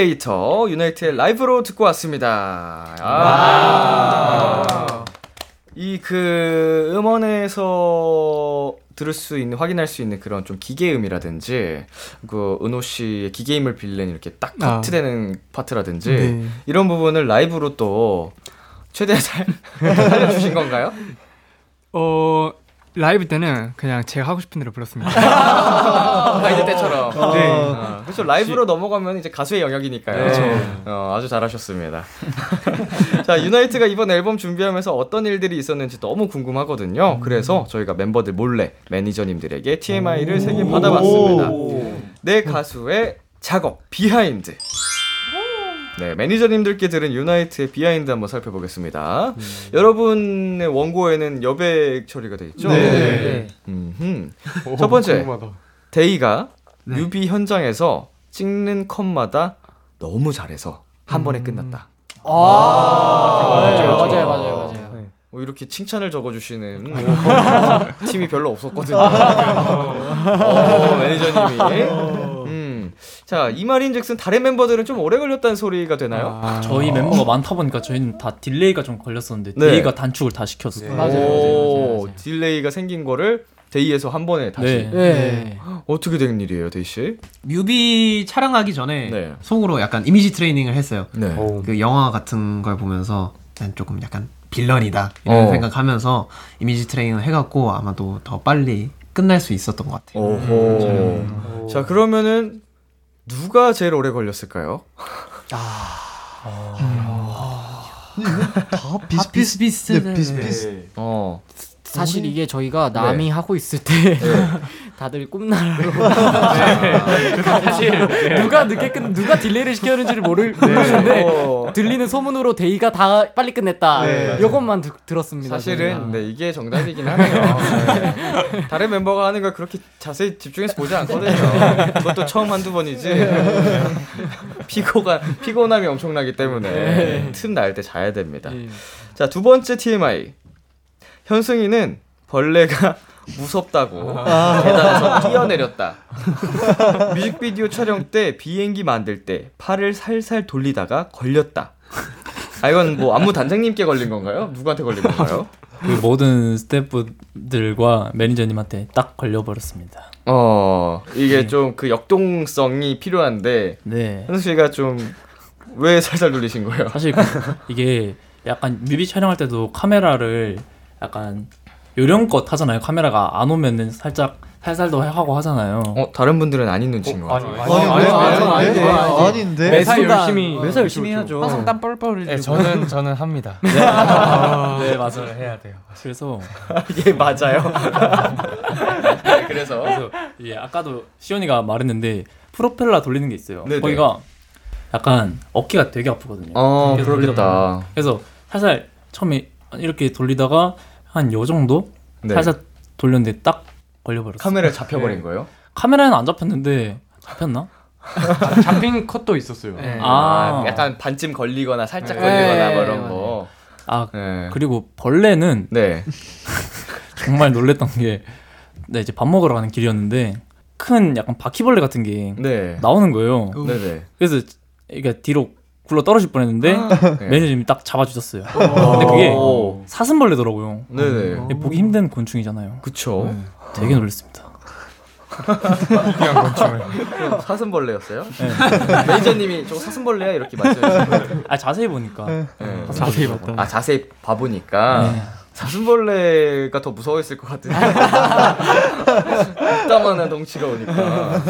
Aviator 유나이트의 라이브로 듣고 왔습니다. 아. 이 그 음원에서 들을 수 있는 확인할 수 있는 그런 좀 기계음이라든지 그 은호 씨의 기계음을 빌린 이렇게 딱 아. 커트되는 파트라든지 네. 이런 부분을 라이브로 또 최대한 잘 [laughs] 살려주신 건가요? 어 라이브 때는 그냥 제가 하고 싶은 대로 불렀습니다. [laughs] 가이드 때처럼. 네. 어, 그렇죠. 라이브로 넘어가면 이제 가수의 영역이니까요. 그렇죠. 어, 아주 잘하셨습니다. [laughs] 자, 유나이트가 이번 앨범 준비하면서 어떤 일들이 있었는지 너무 궁금하거든요. 그래서 저희가 멤버들 몰래 매니저님들에게 TMI를 세 개 받아봤습니다. 내 가수의 작업 behind. 네, 매니저님들께 들은 유나이트의 behind 한번 살펴보겠습니다. 여러분의 원고에는 여백 처리가 돼 있죠? 네. 음흠. 오, 첫 번째, 궁금하다. 데이가 뮤비 현장에서 찍는 컷마다 너무 잘해서 한 번에 끝났다. 아, 맞아요, 맞아요, 맞아요, 맞아요. 뭐 이렇게 칭찬을 적어주시는 팀이 별로 없었거든요. [laughs] 어, 매니저님이. 음. 자, 이 말인즉슨 다른 멤버들은 좀 오래 걸렸다는 소리가 되나요? 저희 멤버가 많다 보니까 저희는 다 delay가 좀 걸렸었는데 네. 데이가 단축을 다 시켰어요. 오, delay가 생긴 거를 데이에서 한 번에 다시. 네. 네. 어떻게 된 일이에요, 데이 씨? 뮤비 촬영하기 전에 네. 속으로 약간 이미지 트레이닝을 했어요. 네. 그 영화 같은 걸 보면서 난 조금 약간 빌런이다 이런 어. 생각하면서 이미지 트레이닝을 해갖고 아마도 더 빨리 끝날 수 있었던 것 같아요. 오호. 자, 그러면은 누가 제일 오래 걸렸을까요? 다 비슷비슷. 네, 비슷비슷. 어. 사실 이게 저희가 남이 하고 있을 때 [laughs] 다들 꿈나라로 사실 [laughs] 누가 늦게 끝 누가 delay를 시켰는지를 모르, 모르는데 어. 들리는 소문으로 데이가 다 빨리 끝냈다. 네. 드- 들었습니다. 사실은. 네, 이게 정답이긴 하네요. 네. 다른 멤버가 하는 걸 그렇게 자세히 집중해서 보지 않거든요. 그것도 처음 한두 번이지. 피고가 피곤함이 엄청나기 때문에 네. 틈날 때 자야 됩니다. 자, 두 번째 TMI. 현승이는 벌레가 [laughs] 무섭다고 아. 계단에서 뛰어내렸다. [laughs] 뮤직비디오 촬영 때 비행기 만들 때 팔을 살살 돌리다가 걸렸다. 아 이건 뭐 안무 단장님께 걸린 건가요? 누구한테 걸린 건가요? 그 모든 스태프들과 매니저님한테 딱 걸려버렸습니다. 어 이게 좀그 역동성이 필요한데 네. 현수 씨가 좀 왜 살살 돌리신 거예요? 사실 그- 이게 약간 뮤비 촬영할 때도 카메라를 약간 요령껏 하잖아요. 카메라가 안 오면은 살짝 살살도 하고 하잖아요. 어 다른 분들은 아닌 눈치인 것 같아요. 아니, 아니, 아니, 아니, 아니, 아닌데. 매사 열심히 매사 열심히 해야죠. 항상 땀 뻘뻘 흘리고 네, 저는 [laughs] 저는 합니다. 네, 네, 맞아요. 해야 돼요. 그래서 [laughs] 예 맞아요. 그래서 [laughs] 그래서 예 아까도 시온이가 말했는데 프로펠러 돌리는 게 있어요. 네네. 거기가 약간 어깨가 되게 아프거든요. 어 계속 돌리다 그러겠다. 그래서 살살 처음에 이렇게 돌리다가 한 요 정도 네. 살살 돌렸는데 딱 걸려버렸어요. 카메라에 잡혀버린 거예요? 카메라는 안 잡혔는데 잡혔나? 아, [laughs] 잡힌 컷도 있었어요. 아, 아. 약간 반쯤 걸리거나 살짝 네. 걸리거나 뭐 네, 이런 맞아요. 거. 아 네. 그리고 벌레는 네. [laughs] 정말 놀랬던 게, 네, 이제 밥 먹으러 가는 길이었는데, 큰 약간 바퀴벌레 같은 게 네. 나오는 거예요. 네네. 그래서 이게 뒤로 굴러 떨어질 뻔했는데, 네. 매니저님이 딱 잡아주셨어요. 근데 그게 오. 사슴벌레더라고요. 네네. 보기 힘든 곤충이잖아요. 그쵸. 되게 놀랬습니다. 그냥 건축을. 사슴벌레였어요? 네. [laughs] 매니저님이 저거 사슴벌레야 이렇게 말씀해주셨어요. 아 자세히 보니까. 네. 자세히 봤다. 아 자세히 봐보니까 네. 사슴벌레가 더 무서워했을 것 같은데. [laughs] 이따만한 덩치가 오니까.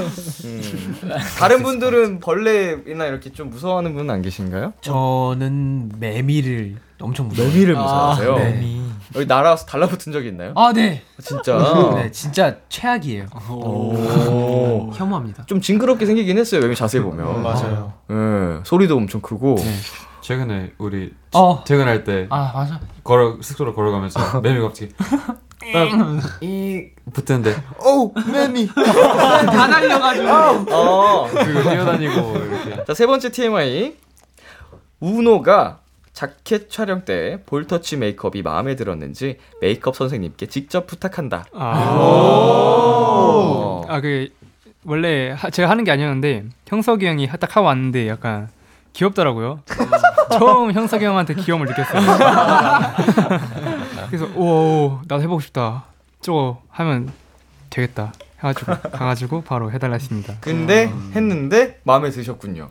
음. 다른 분들은 벌레나 이렇게 좀 무서워하는 분은 안 계신가요? 저는 매미를 엄청 무서워요. 매미를 무서워하세요? 아, 매미. 여기 날아와서 달라붙은 적이 있나요? 아, 네. 진짜? [laughs] 네, 진짜 최악이에요. 오. 혐오합니다. 좀 징그럽게 생기긴 했어요. 매미 자세히 보면. 맞아요. 예, 소리도 엄청 크고. 최근에 우리 어. 퇴근할 때 아, 맞아. 걸어 숙소로 걸어가면서 [laughs] 매미가 갑자기 이 붙는데 오 매미 [laughs] 다 날려가지고. 어 그리고 뛰어다니고 이렇게 자세 번째 TMI 우노가 자켓 촬영 때 볼터치 메이크업이 마음에 들었는지 메이크업 선생님께 직접 부탁한다. 오. 아, 그 원래 하- 제가 하는 게 아니었는데 형석이 형이 딱 하고 왔는데 약간 귀엽더라고요. [laughs] 처음 형석이 형한테 귀여움을 느꼈어요. [laughs] 그래서 오 나도 해보고 싶다. 저거 하면 되겠다. 해가지고 가가지고 바로 해달라 했습니다. 근데 했는데 마음에 드셨군요.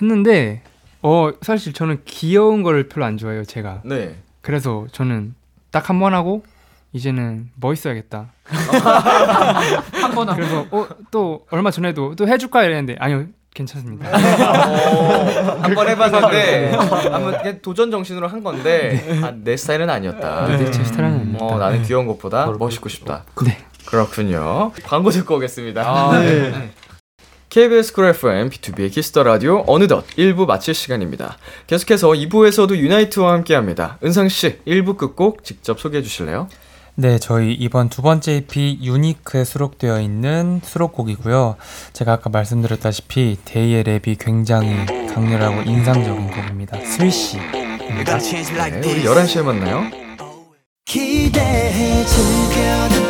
했는데 어 사실 저는 귀여운 거를 별로 안 좋아해요 제가. 네. 그래서 저는 딱 한 번 하고 이제는 멋있어야겠다. [laughs] 한 번 하고. 그래서 어, 또 얼마 전에도 또 해줄까 이랬는데 아니요 괜찮습니다. [laughs] 한 번 해봤는데 한번 도전 정신으로 한 건데 아, 내 스타일은 아니었다. 네, 제 스타일은 아닙니다. 어, 나는 귀여운 것보다 멋있고 싶다. 네. 그렇군요. 광고 듣고 오겠습니다. 아, 네. KBS 쿨 FM B2B의 키스터 라디오 어느덧 1부 마칠 시간입니다. 계속해서 2부에서도 유나이트와 함께 합니다. 은상 씨 1부 끝곡 직접 소개해 주실래요? 네, 저희 이번 두 번째 EP 유니크에 수록되어 있는 수록곡이고요. 제가 아까 말씀드렸다시피 데이의 랩이 굉장히 강렬하고 인상적인 곡입니다. 스위시. 네, 우리 11시에 만나요. 기대해 즐겨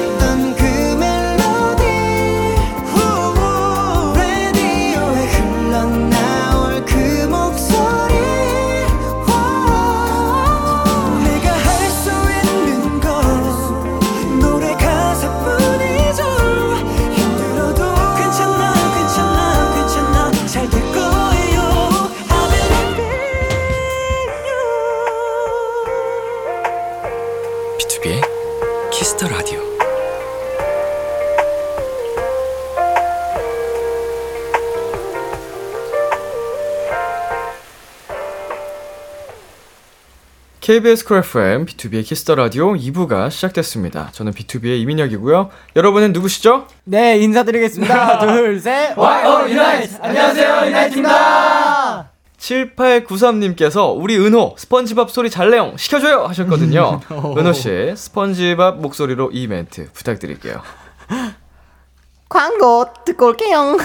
KBS 쿨 FM B2B의 키스터 라디오 2부가 시작됐습니다. 저는 BTOB의 이민혁이고요. 여러분은 누구시죠? 네 인사드리겠습니다. [laughs] 둘 셋. 와이어 유나이트! 안녕하세요, 유나이트입니다! 7893님께서 우리 은호 스펀지밥 소리 잘 내용 시켜줘요 하셨거든요. [laughs] 은호 씨 스펀지밥 목소리로 이 멘트 부탁드릴게요. [laughs] 광고 듣고 올게요.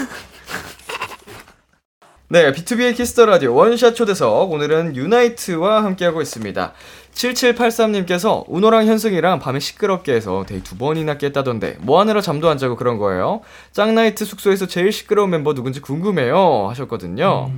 네, B2B의 키스터 라디오 원샷 초대석 오늘은 유나이트와 함께하고 있습니다. 7783님께서 우노랑 현승이랑 밤에 시끄럽게 해서 데이 두 번이나 깼다던데 뭐 하느라 잠도 안 자고 그런 거예요? 짱나이트 숙소에서 제일 시끄러운 멤버 누군지 궁금해요 하셨거든요.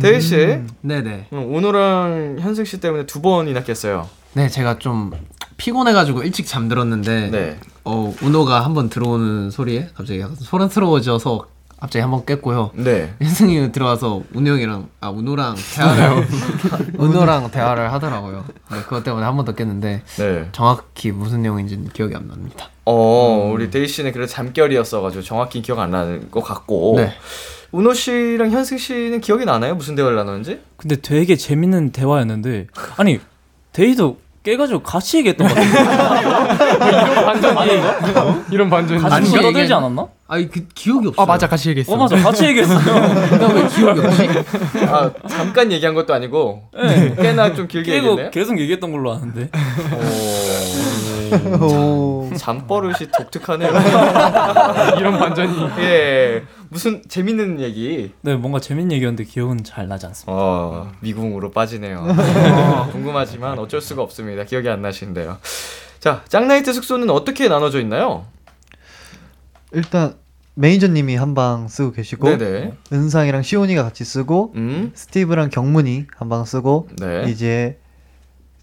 데이 씨, 네네. 음, 우노랑 현승 씨 때문에 두 번이나 깼어요. 네, 제가 좀 피곤해가지고 일찍 잠들었는데, 네. 어, 우노가 한번 들어오는 소리에 갑자기 소란스러워져서 갑자기 한번 깼고요. 네. [laughs] 현승이 들어와서 우노 형이랑, 아, 우노랑 대화를, [laughs] [laughs] 우노랑 대화를 하더라고요. 네, 그것 때문에 한 번 더 깼는데, 네. 정확히 무슨 내용인지는 기억이 안 납니다. 어, 우리 데이 씨는 그래도 잠결이었어가지고 정확히 기억 안 나는 것 같고. 네. 우노 씨랑 현승 씨는 기억이 나나요? 무슨 대화를 나눴는지? 근데 되게 재밌는 대화였는데 아니 데이도 깨가지고 같이 얘기했던 것 같은데 이런 반전이 이런 반전이 같이? 떠들지 않았나? 아니, 그 기억이 없어요. 아 맞아 같이 얘기했어. 어 맞아 같이 얘기했어요 그러니까 왜 기억이 없지? 아, 잠깐 얘기한 것도 아니고 네. 꽤나 좀 길게 깨고 얘기했네요. 계속 얘기했던 걸로 아는데 오, 잠, 잠버릇이 독특하네요. 이런 반전이. 예. 무슨 재밌는 얘기? 네, 뭔가 재밌는 얘기였는데 기억은 잘 나지 않습니다. 어, 미궁으로 빠지네요. 어, [laughs] 궁금하지만 어쩔 수가 없습니다. 기억이 안 나시는데요. 자, 짱나이트 숙소는 어떻게 나눠져 있나요? 일단 매니저님이 한 방 쓰고 계시고 네네. 은상이랑 시온이가 같이 쓰고 음. 스티브랑 경문이 한 방 쓰고 네. 이제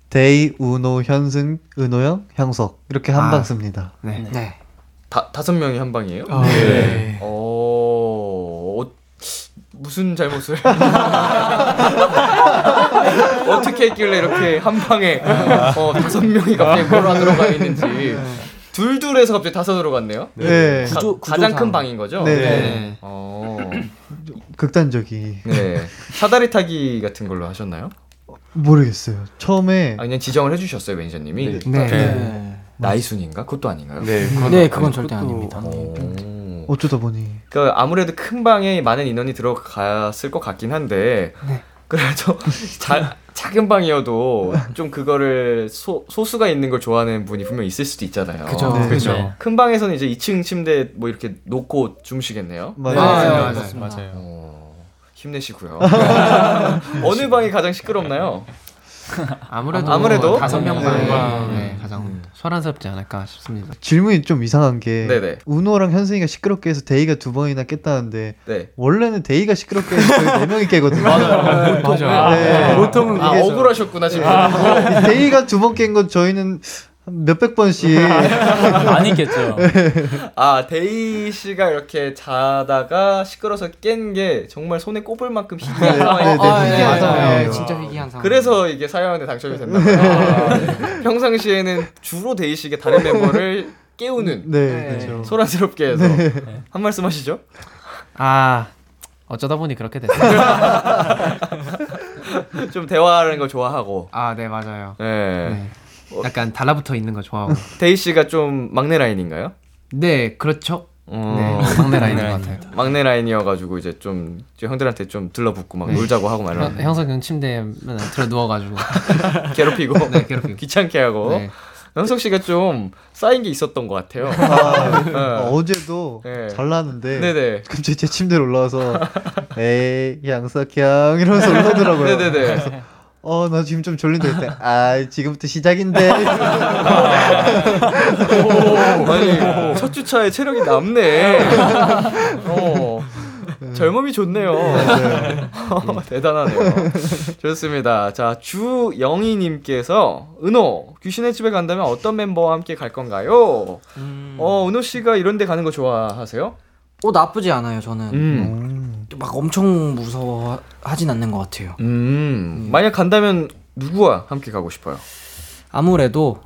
데이, 우노, 현승, 은호 형, 형석 이렇게 한 아. 방 씁니다. 네. 네. 다 다섯 명이 한 방이에요? 아, 네. 어, 어, 무슨 잘못을 [laughs] 어떻게 했길래 이렇게 한 방에 어, 다섯 명이 갑자기 몰아 들어 가 있는지 둘둘해서 갑자기 다섯으로 갔네요. 네. 가, 구조- 가장 구조상. 큰 방인 거죠? 네. 네. 어, 극단적이 네. 사다리 타기 같은 걸로 하셨나요? 모르겠어요. 처음에 아, 그냥 지정을 해주셨어요 매니저님이. 네. 그 네. 나이 순인가? 그것도 아닌가요? 네, 그건 네, 그건 절대 아닙니다. 오. 어쩌다 보니 그러니까 아무래도 큰 방에 많은 인원이 들어갔을 것 같긴 한데 그래도 [laughs] 자, 작은 방이어도 좀 그거를 소, 소수가 있는 걸 좋아하는 분이 분명 있을 수도 있잖아요. 그죠. 네. 그죠. 큰 방에서는 이제 2층 침대 뭐 이렇게 놓고 주무시겠네요. 맞아요. 네, 맞아요. 네, 맞아요. 맞아요. 어, 힘내시고요. [laughs] 어느 방이 가장 시끄럽나요? [laughs] 아무래도 아무래도 다섯 명 네. 방이 음. 네, 가장 소란스럽지 않을까 싶습니다. 질문이 좀 이상한 게 네네. 우노랑 현승이가 시끄럽게 해서 데이가 두 번이나 깼다는데 네. 원래는 데이가 시끄럽게 해서 네 명이 깨거든요. 맞아요. 보통은. 네. 보통은 아, 억울하셨구나, 지금. 데이가 두 번 깬 건 저희는 한 몇백 번씩 [laughs] 많이 깼죠. [laughs] 아 데이 씨가 이렇게 자다가 시끄러서 깬 게 정말 손에 꼽을 만큼 희귀한 네, 상황이에요. 네, 네, 희귀한 상황이에요. 진짜 희귀한 상황. 그래서 이게 사연에 당첨이 된다. [laughs] 아, 평상시에는 주로 데이 씨가 다른 멤버를 깨우는 네, 그렇죠. 소란스럽게 해서 네. 한 말씀 하시죠. 아 어쩌다 보니 그렇게 됐어요. 좀 대화하는 거 좋아하고. 아 네 맞아요. 네. 네. 약간 달라붙어 있는 거 좋아하고. [laughs] 데이 씨가 좀 막내 라인인가요? 네 그렇죠. 어. 네 막내 라인인 것 같아요. 막내 라인이어가지고 이제 좀 형들한테 좀 들러붙고 막 네. 놀자고 하고 막 형- 이런. 형석 형 침대에 맨날 들어 누워가지고 [laughs] 괴롭히고. 네 괴롭히고 귀찮게 하고. 네. 형석 씨가 좀 쌓인 게 있었던 것 같아요. 아, 네. 어, 어제도 네. 잘 나왔는데 네네. 갑자기 제 침대로 올라와서 에이 형석 형 이러면서 올라오더라고요. [laughs] 네네네. 어, 나 지금 좀 졸린다 했더니 아, 지금부터 시작인데. [laughs] 아니 첫 주차에 체력이 남네. 어. 젊음이 좋네요. 어, [laughs] 대단하네요. 좋습니다. 자, 주영희님께서, 은호, 귀신의 집에 간다면 어떤 멤버와 함께 갈 건가요? 어, 은호 씨가 이런 데 가는 거 좋아하세요? 어 나쁘지 않아요 저는. 음. 막 엄청 무서워하진 않는 것 같아요. 음. 만약 간다면 누구와 함께 가고 싶어요? 아무래도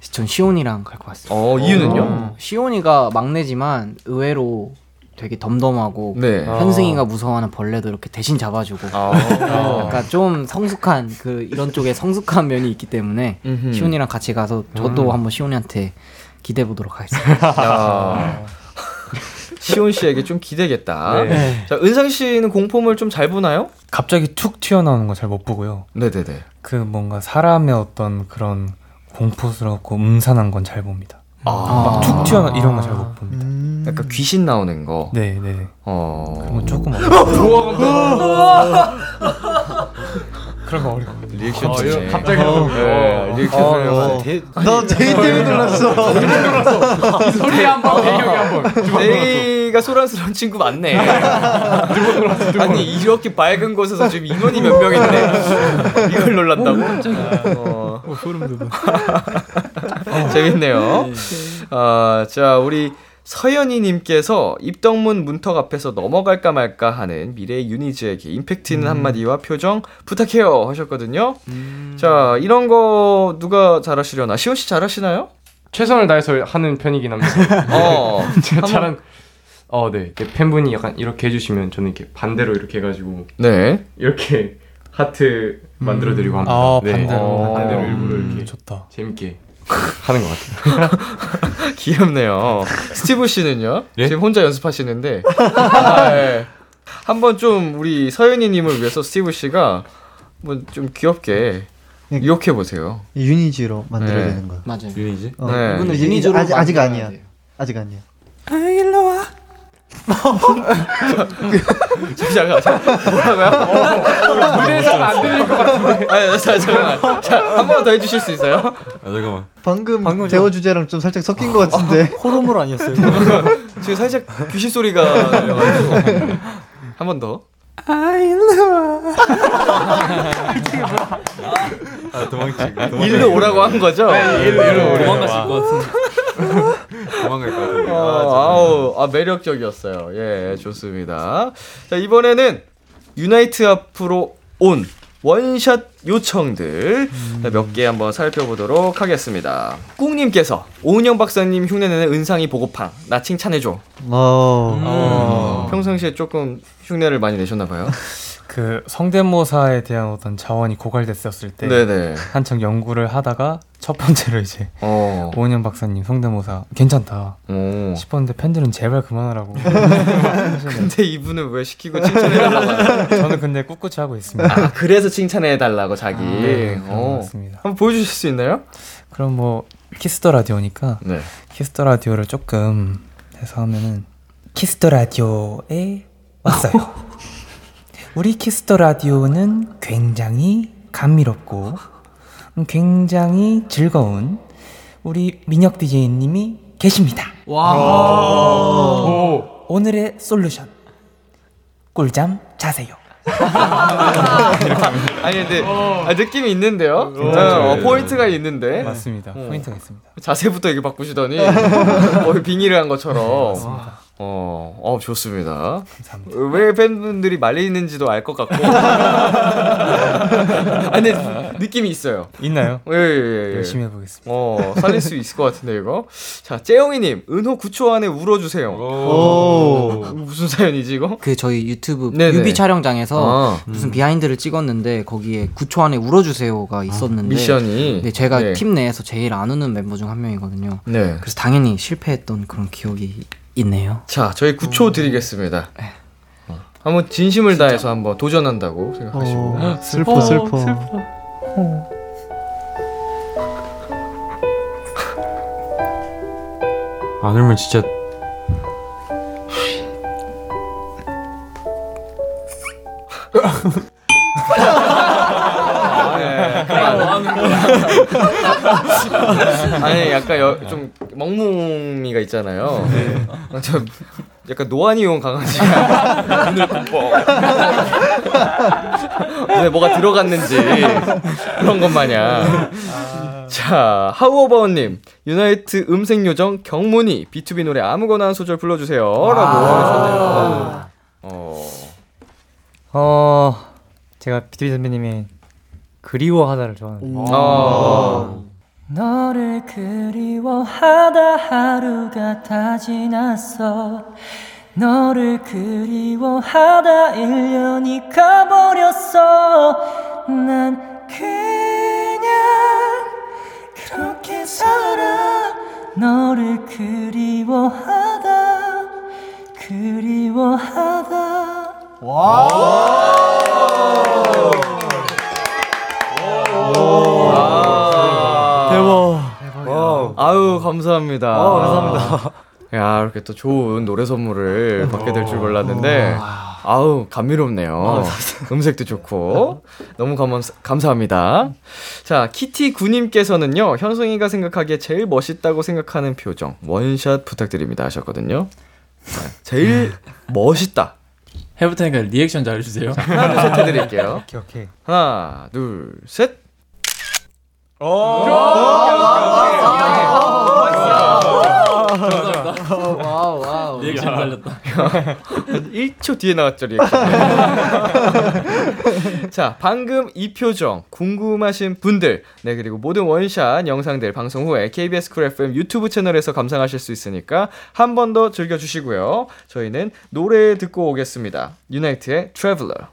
전 시온이랑 갈 것 같습니다. 어, 이유는요? 어, 시온이가 막내지만 의외로 되게 덤덤하고 네. 현승이가 무서워하는 벌레도 이렇게 대신 잡아주고 아. 그러니까 좀 성숙한 그 이런 쪽에 성숙한 면이 있기 때문에 음흠. 시온이랑 같이 가서 저도 음. 한번 시온이한테 기대해 보도록 하겠습니다. 야. 시온 씨에게 좀 기대겠다. 네. 자, 은상 씨는 공포물 좀 잘 보나요? 갑자기 툭 튀어나오는 거 잘 못 보고요. 네네네. 그 뭔가 사람의 어떤 그런 공포스럽고 음산한 건 잘 봅니다. 아. 막 툭 튀어나 이런 거 잘 못 봅니다. 약간 귀신 나오는 거. 네, 네. 어. 그런 건 조금 [gasps] [laughs] 그런 거 어려워. 리액션 어, 좋네. 이거 갑자기 어, 어, 네, 리액션 어, 훌륭하네. 어. 대- 나 데이 때문에 놀랐어. 이 소리 한 번 대형이 한번 주먹 데이가 소란스러운 친구 맞네. 아니 이렇게 밝은 곳에서 지금 인원이 몇 명인데 이걸 놀란다고? 어, 소름 돋아. [laughs] 재밌네요. 아, 자 우리 서연이님께서 입덕문 문턱 앞에서 넘어갈까 말까 하는 미래 유니즈에게 임팩트 있는 한마디와 표정 부탁해요 하셨거든요. 자 이런 거 누가 잘하시려나? 시온 씨 잘하시나요? 최선을 다해서 하는 편이긴 합니다. [laughs] 어. [laughs] 제가 한번- 잘한 어, 네. 팬분이 약간 이렇게 해주시면 저는 이렇게 반대로 이렇게 해가지고 네. 이렇게 하트 만들어드리고 합니다. 아, 네. 반대로. 어, 반대로 일부러 음, 이렇게 좋다. 재밌게 하는 것 같아요. [laughs] 귀엽네요. 스티브 씨는요? 지금 혼자 연습하시는데 아, 예. 한번 좀 우리 서윤이님을 위해서 스티브 씨가 뭐 좀 귀엽게 유혹해 보세요. 유니즈로 만들어야 네. 되는 거야. 맞아요. 유니즈? 어, 네. 이분은 이제 유니즈로 아직 아직 만들어야 아니야. 돼요. 아직 아니야. 일로 와 [laughs] 잠깐, 잠깐, 뭐라고요? 무대에서는 안 들릴 것 같은데. 아니, 자, 잠깐만. 자, 한 번 더 해주실 수 있어요? 아, 잠깐만. 방금 대화 주제랑 좀 살짝 섞인 것 같은데. 호러물 아니었어요? [laughs] 지금 살짝 귀신 소리가. 한 번 더. 아, 도망치. 일로 오라고 한 거죠? 네, 일로, 일로 오라고. 도망가실 것 같은데. 도망갈 것 같은데. 어, 아우, 아, 매력적이었어요. 예, 좋습니다. 자, 이번에는 유나이트 앞으로 온 원샷 요청들 몇개 한번 살펴보도록 하겠습니다. 꿍님께서 오은영 박사님 흉내내는 은상이 보고팡 나 칭찬해줘. 어. 어, 평상시에 조금 흉내를 많이 내셨나봐요. [laughs] 그 성대모사에 대한 어떤 자원이 고갈됐었을 때 네네. 한창 연구를 하다가 첫 번째로 이제 어. 오은영 박사님 성대모사 괜찮다 오. 싶었는데 팬들은 제발 그만하라고 [laughs] 근데 이분은 왜 시키고 칭찬해달라고? [laughs] 저는 근데 꿋꿋이 하고 있습니다 아, 그래서 칭찬해달라고 자기. 네, 그런 것 어. 한번 보여주실 수 있나요? 그럼 뭐 키스 더 라디오니까 네. 키스 더 라디오를 조금 해서 하면은 키스 더 라디오에 왔어요. [laughs] 우리 키스 더 라디오는 굉장히 감미롭고 음, 굉장히 즐거운 우리 민혁 DJ님이 계십니다. 오늘의 솔루션 꿀잠 자세요. [laughs] 아니 근데 아, 느낌이 있는데요. 어, 네. 포인트가 있는데. 맞습니다. 어. 포인트가 있습니다. 자세부터 이게 바꾸시더니 [laughs] 거의 빙의를 한 것처럼. 어, 어 좋습니다. 왜 팬분들이 말리는지도 알 것 같고. [laughs] 아니 느낌이 있어요. 있나요? 예, 예, 예. 열심히 해보겠습니다. 어, 살릴 수 있을 것 같은데 이거. 자, 재영이님, 은호 9초 안에 울어주세요. 오. 무슨 사연이지 이거? 그 저희 유튜브 네네. 뮤비 촬영장에서 아. 무슨 비하인드를 찍었는데 거기에 9초 안에 울어주세요가 있었는데 미션이. 네, 제가 네. 팀 내에서 제일 안 우는 멤버 중 한 명이거든요. 네. 그래서 당연히 실패했던 그런 기억이 있네요. 자, 저희 9초 드리겠습니다. 어, 한번 진심을 다해서 한번 도전한다고 생각하시고. 어, 슬퍼, 슬퍼. 안 울면 진짜 네. [laughs] 아니 약간 여, 좀 멍뭉이가 있잖아요. 아, 저 약간 노안이 온 강아지가 눈을 뻥. 눈에 뭐가 들어갔는지 그런 것 마냥. 자, 하우어버님, 유나이트 음색 요정 경문이 BTOB 노래 아무거나 한 소절 불러주세요라고 하셨네요. 어, 어 제가 비투비 선배님의 그리워하다를 좋아하는데 어. 너를 그리워하다 하루가 다 지났어. 너를 그리워하다 1년이 가버렸어. 난 그냥 그렇게 살아. 너를 그리워하다 그리워하다 대박. 아유, 감사합니다. 어, 감사합니다. 야, 이렇게 또 좋은 노래 선물을 받게 될 줄 몰랐는데, 아우, 감미롭네요. 음색도 좋고. 너무 감, 감사합니다. 자, 키티 구님께서는요, 현승이가 생각하기에 제일 멋있다고 생각하는 표정, 원샷 부탁드립니다 하셨거든요. 자, 제일 [laughs] 멋있다. 해볼 테니까 리액션 잘해주세요. 하나, 둘, 셋 해드릴게요. 오케이 오케이. 하나, 둘, 셋. Wow wow. 리액션 살렸다. 1초 [laughs] 뒤에 나왔죠, 리액션. [laughs] 자, 방금 이 표정 궁금하신 분들, 네, 그리고 모든 원샷 영상들 방송 후에 KBS 쿨 FM 유튜브 채널에서 감상하실 수 있으니까 한 번 더 즐겨주시고요. 저희는 노래 듣고 오겠습니다. 유나이트의 Traveler.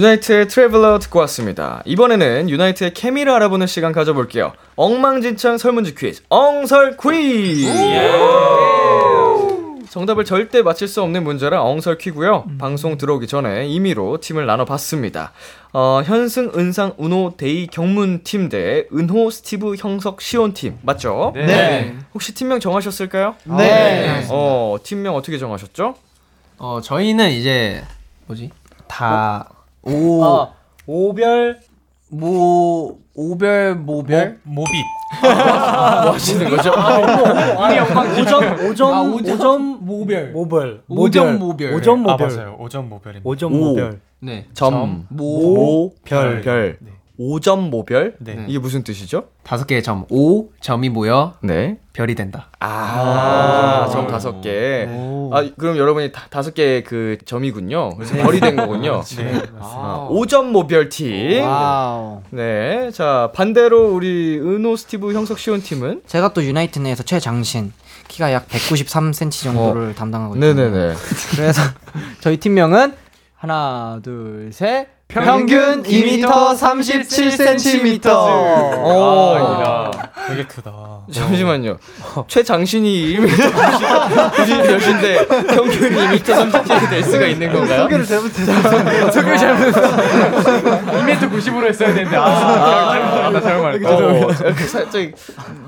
유나이트의 Traveler 듣고 왔습니다. 이번에는 유나이트의 케미를 알아보는 시간 가져볼게요. 엉망진창 설문지 퀴즈, 엉설 퀴즈! 정답을 절대 맞힐 수 없는 문제라 엉설 퀴고요. 방송 들어오기 전에 임의로 팀을 나눠봤습니다. 어, 현승, 은상, 우노, 데이, 경문 팀 대 은호, 스티브, 형석, 시온 팀 맞죠? 네. 혹시 팀명 정하셨을까요? 네. 어, 팀명 어떻게 정하셨죠? 어 저희는 이제 뭐지 다 오. 아, 오별 모 오별 모별 모빗 뭐 하시는 거죠? 아니 오점 오점 아, 오점 모별 모별 오점 모별. 오점 아 모별 맞아요. 오점 모별입니다. 오점 오. 모별 네. 점, 모, 별, 별. 오 5점 모별? 네. 이게 무슨 뜻이죠? 다섯 개의 점. 오 점이 모여 네. 별이 된다. 아, 점 다섯 개. 아, 그럼 여러분이 다, 다섯 개의 그 점이군요. 그래서 별이 된 거군요. [laughs] 네. 아, 5점 모별 팀. Wow. 네. 자, 반대로 우리 은호, 스티브, 형석, 시온 팀은 제가 또 유나이트 내에서 최장신 키가 약 193cm 정도를 담당하고 있거든요. 네네네. 그래서 [laughs] 저희 팀명은 하나, 둘, 셋. 평균 2m 37cm. 오. 되게 크다. 잠시만요. 최장신이 1m 90 몇인데 평균이 2m 37이 될 수가 있는 건가요? 소개를 잘못했어요. 소개를 잘못했어요. 2m 90으로 했어야 되는데 아, 나 잘못 말했다. 어, 살짝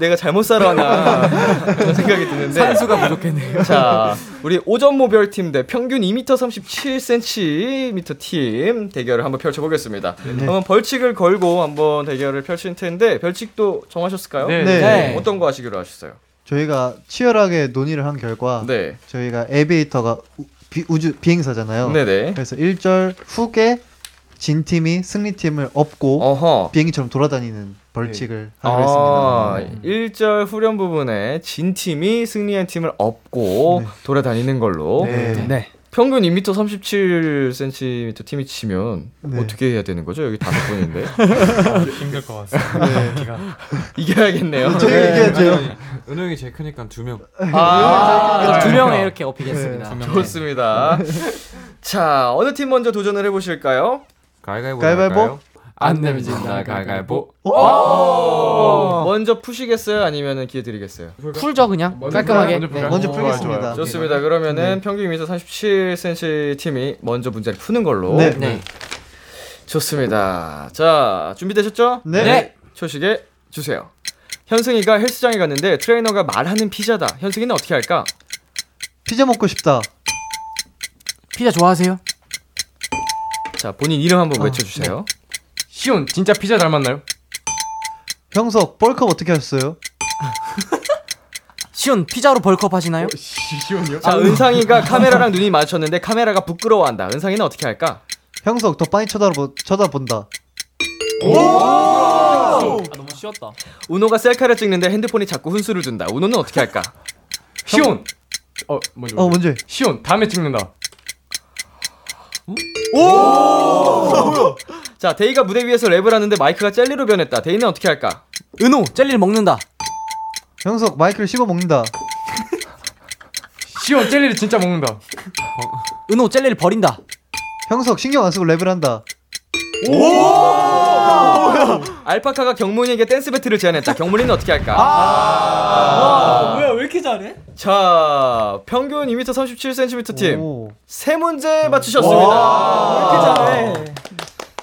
내가 잘못 살아나 그런 생각이 드는데 산수가 부족했네요. 자, 우리 오전 모 별 팀 대 평균 2m 37cm 팀 대결을 한번 펼쳐보겠습니다. 한번 벌칙을 걸고 한번 대결을 펼칠 텐데 벌칙도 정하셨을까요? 네. 네. 어떤 거 하시기로 하셨어요? 저희가 치열하게 논의를 한 결과 네. 저희가 에비에이터가 우, 비, 우주 비행사잖아요. 네네. 그래서 1절 후에 진 팀이 승리 팀을 업고 어허. 비행기처럼 돌아다니는 벌칙을 하기로 아, 했습니다. 1절 후렴 부분에 진 팀이 승리한 팀을 업고 돌아다니는 걸로. 네. 네. 평균 2m 37cm 팀이 치면 네. 어떻게 해야 되는 거죠? 여기 다섯 분인데. [laughs] 힘들 것 같습니다. 기가. 이겨야겠네요. 저희가 이겨야죠. 은호 형이 제일 크니까 두 명. 아, 두 명에 이렇게 어필했습니다. 네. 좋습니다. 자, 어느 팀 먼저 도전을 해보실까요? 가위가위보. 가위바위보? 안 내면 진다. 가위가위보. 오! 먼저 푸시겠어요? 아니면 기회 드리겠어요? 풀죠 그냥 깔끔하게. 먼저 네. 먼저 어, 풀겠습니다. 좋아요. 좋습니다. 그러면은 평균 2m 37cm 팀이 먼저 문제를 푸는 걸로. 네. 네. 좋습니다. 자, 준비되셨죠? 네. 네. 초식에 주세요. 현승이가 헬스장에 갔는데 트레이너가 말하는 피자다. 현승이는 어떻게 할까? 피자 먹고 싶다. 피자 좋아하세요? 자, 본인 이름 한번 아, 외쳐주세요. 시온 진짜 피자 닮았나요? 형석 벌컵 어떻게 하셨어요? [laughs] 시온 피자로 벌컵 하시나요? 시온이요? 자, 은상이가 카메라랑 눈이 마주쳤는데 카메라가 부끄러워한다. 은상이는 어떻게 할까? 형석 더 많이 쳐다보, 쳐다본다. 아, 너무 쉬웠다. 우노가 셀카를 찍는데 핸드폰이 자꾸 훈수를 둔다. 우노는 어떻게 할까? 시온. 어 먼저. 어 먼저. 해. 시온 다음에 찍는다. 자, 데이가 무대 위에서 랩을 하는데 마이크가 젤리로 변했다. 데이는 어떻게 할까? 은호 젤리를 먹는다. 형석 마이크를 씹어 먹는다. 시온 젤리를 진짜 먹는다. 은호 젤리를 버린다. 형석 신경 안 쓰고 랩을 한다. 알파카가 경문이에게 댄스 배틀을 제안했다. 경문이는 어떻게 할까? 아, 뭐야 왜 이렇게 잘해? 자, 평균 2m 37cm 팀. 오. 세 문제 맞추셨습니다. 왜 이렇게 잘해?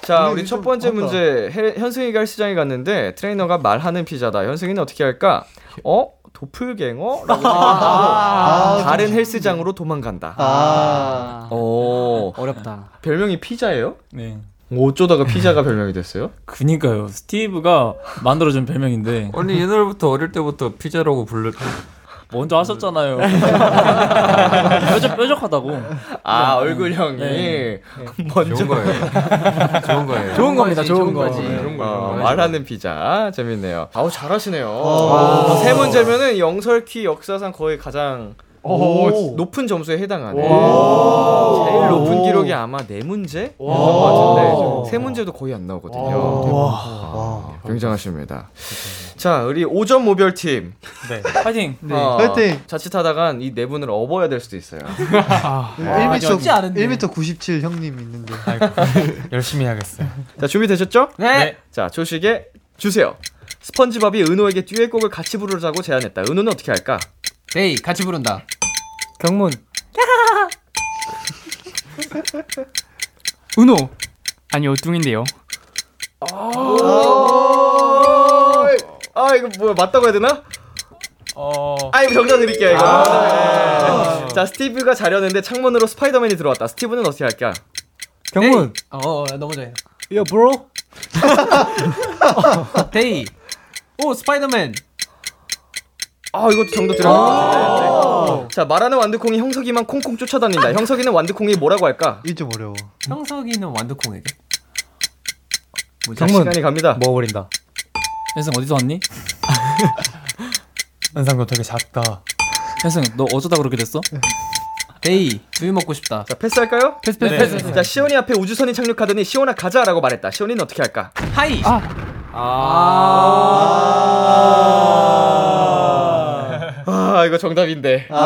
자, 우리 첫좀 번째 한다. 문제. 해- 현승이가 헬스장에 갔는데 트레이너가 말하는 피자다. 현승이는 어떻게 할까? 어? 도플갱어? 라고 생각하고 아, 다른 헬스장으로 도망간다. 아. 오, 어렵다. 별명이 피자예요? 네. 어쩌다가 피자가 별명이 됐어요? 그니까요. 스티브가 만들어준 별명인데 아니 옛날부터 어릴 때부터 피자라고 불렀. 먼저 하셨잖아요. [laughs] 뾰족 뾰족하다고. 아, 얼굴형이 네. 먼저 좋은 거예요. 좋은 거예요. 좋은 겁니다. 좋은 거. 거지. 그런 어, 거예요. 말하는 피자 재밌네요. 아우 잘하시네요. 오. 세 문제면은 영설키 역사상 거의 가장 오. 높은 점수에 해당하는 오. 제일 높은 오. 기록이 아마 네. 같은데 세 문제도 거의 안 나오거든요. 와. 아, 굉장하십니다. 자 우리 5점 모별 팀 네. 파이팅. 어, 화이팅! 자칫하다간 이 네 분을 업어야 될 수도 있어요. 1m, 쉽지 않은데. 1m 97 형님 있는데. [laughs] 열심히 하겠어요. 자 준비되셨죠? 네. 자 조식에 주세요. 스펀지밥이 은호에게 듀엣곡을 같이 부르자고 제안했다. 은호는 어떻게 할까? 데이 같이 부른다. 경문. [laughs] 은호. 아니 엉뚱인데요. 아 이거 뭐야 맞다고 해야 되나? 아 이거 정답 드릴게요 이거. 네. 자 스티브가 자려는데 창문으로 스파이더맨이 들어왔다. 스티브는 어떻게 할까? 경문. 어, 어 너무 잘해. 야 bro. [laughs] 데이. 오 스파이더맨. 아 이것도 정답 드렸어. 자 말하는 완두콩이 형석이만 콩콩 쫓아다닌다. 형석이는 완두콩이 뭐라고 할까? 이좀 어려워. 형석이는 완두콩에게. 자, 시간이 갑니다. 먹어버린다. 현승 어디서 왔니? [laughs] 은상 너 되게 작다. 현승 너 어쩌다 그렇게 됐어? 데이 두유 먹고 싶다. 자 패스할까요? 패스 패스 네. 패스. 자 시온이 앞에 우주선이 착륙하더니 시온아 가자라고 말했다. 시온이는 어떻게 할까? Hi. 아 이거 정답인데. 아,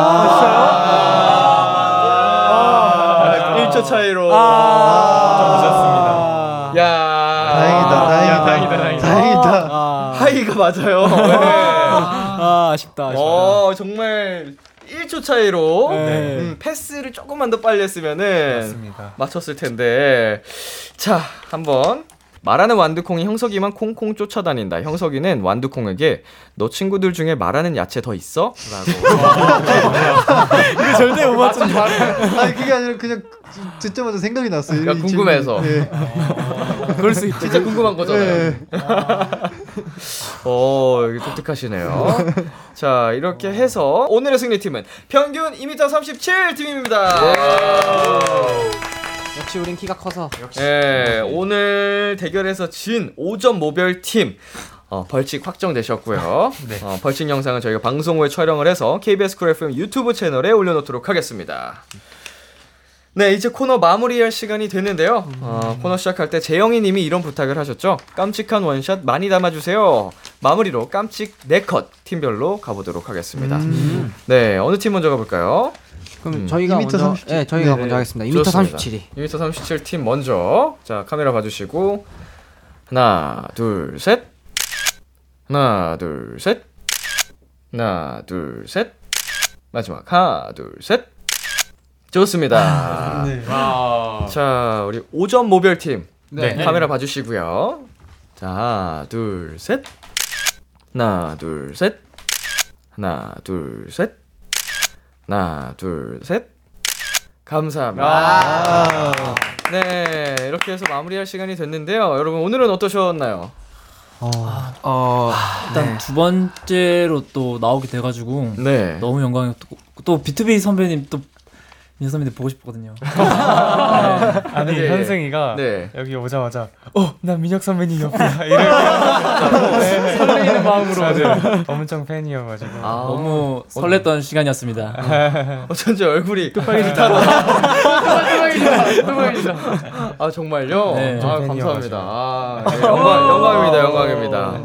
1초 차이로. 아. 야. 다행이다, 다행이다, 다행이다, 다행이다. 다행이다. 아, 하이가 맞아요. 아 아쉽다. 아쉽다. 어 정말 1초 차이로 네. 음, 패스를 조금만 더 빨리 했으면은 맞습니다. 맞췄을 텐데 자 한번 말하는 완두콩이 형석이만 콩콩 쫓아다닌다. 형석이는 완두콩에게 너 친구들 중에 말하는 야채 더 있어? 라고 [laughs] 이거 절대 못 맞춘 아니 그게 아니라 그냥 듣자마자 생각이 났어요. 그러니까 이 궁금해서. 예. 그럴 수 있죠. 진짜 궁금한 거잖아요. 네. 오, 이게 독특하시네요. 자, 이렇게 해서 오늘의 승리팀은 평균 2m 37 팀입니다. 역시 우린 키가 커서. 예, 오늘 대결에서 진 5점 모별 팀. 어, 벌칙 확정되셨고요. [laughs] 어, 벌칙 영상은 저희가 방송 후에 촬영을 해서 KBS 쿨 FM 유튜브 채널에 올려놓도록 하겠습니다. 네, 이제 코너 마무리할 시간이 됐는데요. 어, 코너 시작할 때 재영이 님이 이런 부탁을 하셨죠. 깜찍한 원샷 많이 담아주세요. 마무리로 깜찍 4컷 팀별로 가보도록 하겠습니다. 네, 어느 팀 먼저 가볼까요? 그럼 음. 저희가 2m 먼저 37. 네, 저희가 네, 먼저 네. 하겠습니다. 2m 좋습니다. 37이. 2m 37 팀 먼저. 자, 카메라 봐주시고. 하나, 둘, 셋. 하나, 둘, 셋. 하나, 둘, 셋. 마지막. 하나, 둘, 셋. 좋습니다. [laughs] 네. 자, 우리 5점 모별 팀. 네. 카메라 봐주시고요. 자, 하나, 둘, 셋. 하나, 둘, 셋. 하나, 둘, 셋. 하나, 둘, 셋. 감사합니다. 네, 이렇게 해서 마무리할 시간이 됐는데요. 여러분, 오늘은 어떠셨나요? 어 일단 두 번째로 또 나오게 돼가지고 네. 너무 영광이었고 또 비투비 선배님 또 민서 선배님 보고 싶거든요. [laughs] 아니 네. 현승이가 네. 여기 오자마자 어, 나 민혁 선배님 옆이야. [laughs] 이렇게 네, 설레이는 마음으로 네, 엄청 팬이어가지고 아, 너무 설렜던 시간이었습니다. [laughs] 어쩐지 얼굴이 뚜껑이다. 아 정말요? 네. 아. 감사합니다. 아, 네, 영광, 영광입니다, 영광입니다.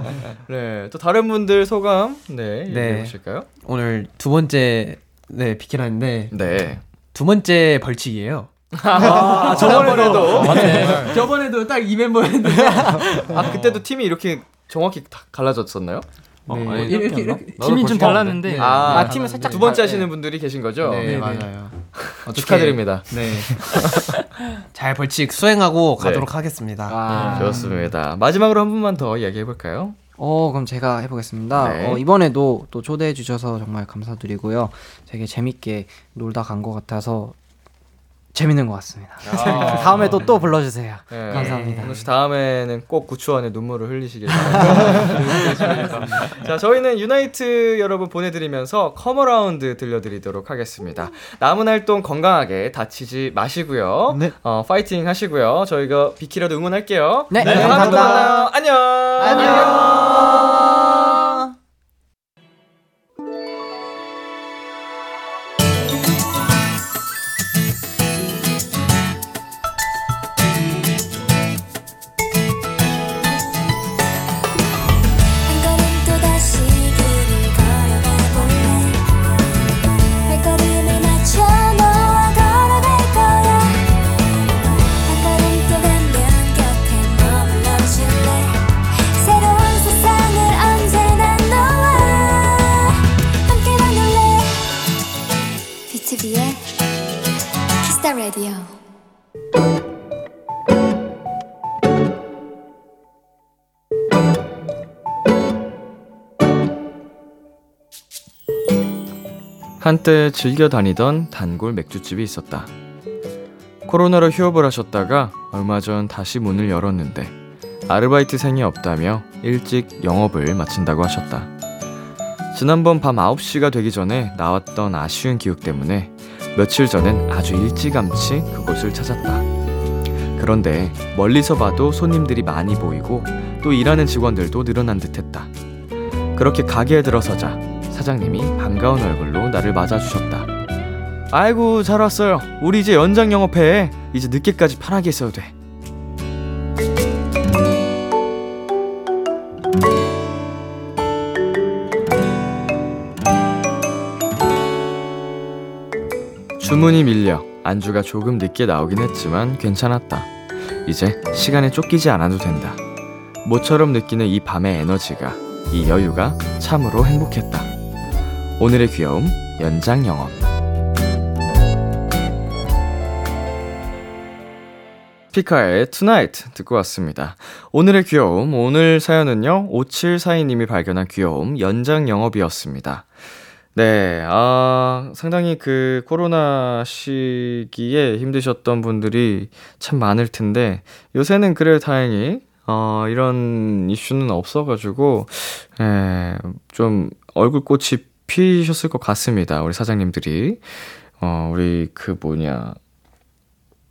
네, 또 다른 분들 소감 네 얘기해 네. 보실까요? 오늘 두 번째 네 비키라인데 네. 두 번째 벌칙이에요. 아, 저번에도 맞네. 저번에도 딱 이 멤버였는데 아 그때도 팀이 이렇게 정확히 다 갈라졌었나요? 네. 아니, 이렇게 이렇게 팀이 좀 달랐는데. 아, 아, 팀은 살짝 두 번째 다- 하시는 분들이 계신 거죠? 네, 네, 맞아요. 어떻게- 축하드립니다. 네. [laughs] 잘 벌칙 수행하고 네. 가도록 하겠습니다. 아, 좋습니다. 마지막으로 한 분만 더 이야기해 볼까요? 어, 그럼 제가 해보겠습니다. 네. 어, 이번에도 또 초대해 주셔서 정말 감사드리고요. 되게 재밌게 놀다 간 것 같아서 재밌는 것 같습니다. [laughs] 다음에도 또 불러주세요. 네. 감사합니다. 오늘 씨 다음에는 꼭 구 초 안에 눈물을 흘리시길 [laughs] 바랍니다. 자, 저희는 유나이트 여러분 보내드리면서 Come Around 들려드리도록 하겠습니다. 남은 활동 건강하게 다치지 마시고요. 네. 어, 파이팅 하시고요. 저희가 비키라도 응원할게요. 네, 다음에 또 감사합니다. 만나요. 안녕. 안녕. 한때 즐겨 다니던 단골 맥주집이 있었다. 코로나로 휴업을 하셨다가 얼마 전 다시 문을 열었는데 아르바이트생이 없다며 일찍 영업을 마친다고 하셨다. 지난번 밤 9시가 되기 전에 나왔던 아쉬운 기억 때문에 며칠 전엔 아주 일찌감치 그곳을 찾았다. 그런데 멀리서 봐도 손님들이 많이 보이고 또 일하는 직원들도 늘어난 듯 했다. 그렇게 가게에 들어서자 사장님이 반가운 얼굴로 나를 맞아주셨다. 아이고, 잘 왔어요. 우리 이제 연장 영업해. 이제 늦게까지 편하게 있어도 돼. 주문이 밀려 안주가 조금 늦게 나오긴 했지만 괜찮았다. 이제 시간에 쫓기지 않아도 된다. 모처럼 느끼는 이 밤의 에너지가, 이 여유가 참으로 행복했다. 오늘의 귀여움, 연장 영업. 피카의 Tonight 듣고 왔습니다. 오늘의 귀여움, 오늘 사연은요, 5742님이 발견한 귀여움, 연장 영업이었습니다. 네, 아, 상당히 그 코로나 시기에 힘드셨던 분들이 참 많을 텐데, 요새는 그래 다행히, 어, 이런 이슈는 없어가지고, 예, 좀 얼굴 꽃이 피셨을 것 같습니다. 우리 사장님들이. 어, 우리 그 뭐냐.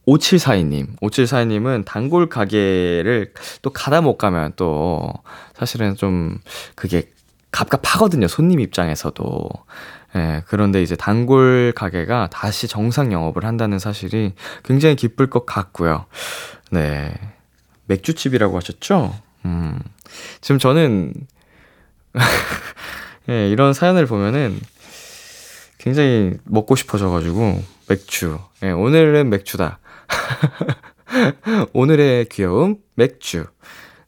5742님. 5742님은 단골 가게를 또 가다 못 가면 또 사실은 좀 그게 갑갑하거든요. 손님 입장에서도. 예, 그런데 이제 단골 가게가 다시 정상 영업을 한다는 사실이 굉장히 기쁠 것 같고요. 네. 맥주집이라고 하셨죠? 음. 지금 저는, [laughs] 예, 이런 사연을 보면은 굉장히 먹고 싶어져가지고, 맥주. 예, 오늘은 맥주다. [laughs] 오늘의 귀여움, 맥주.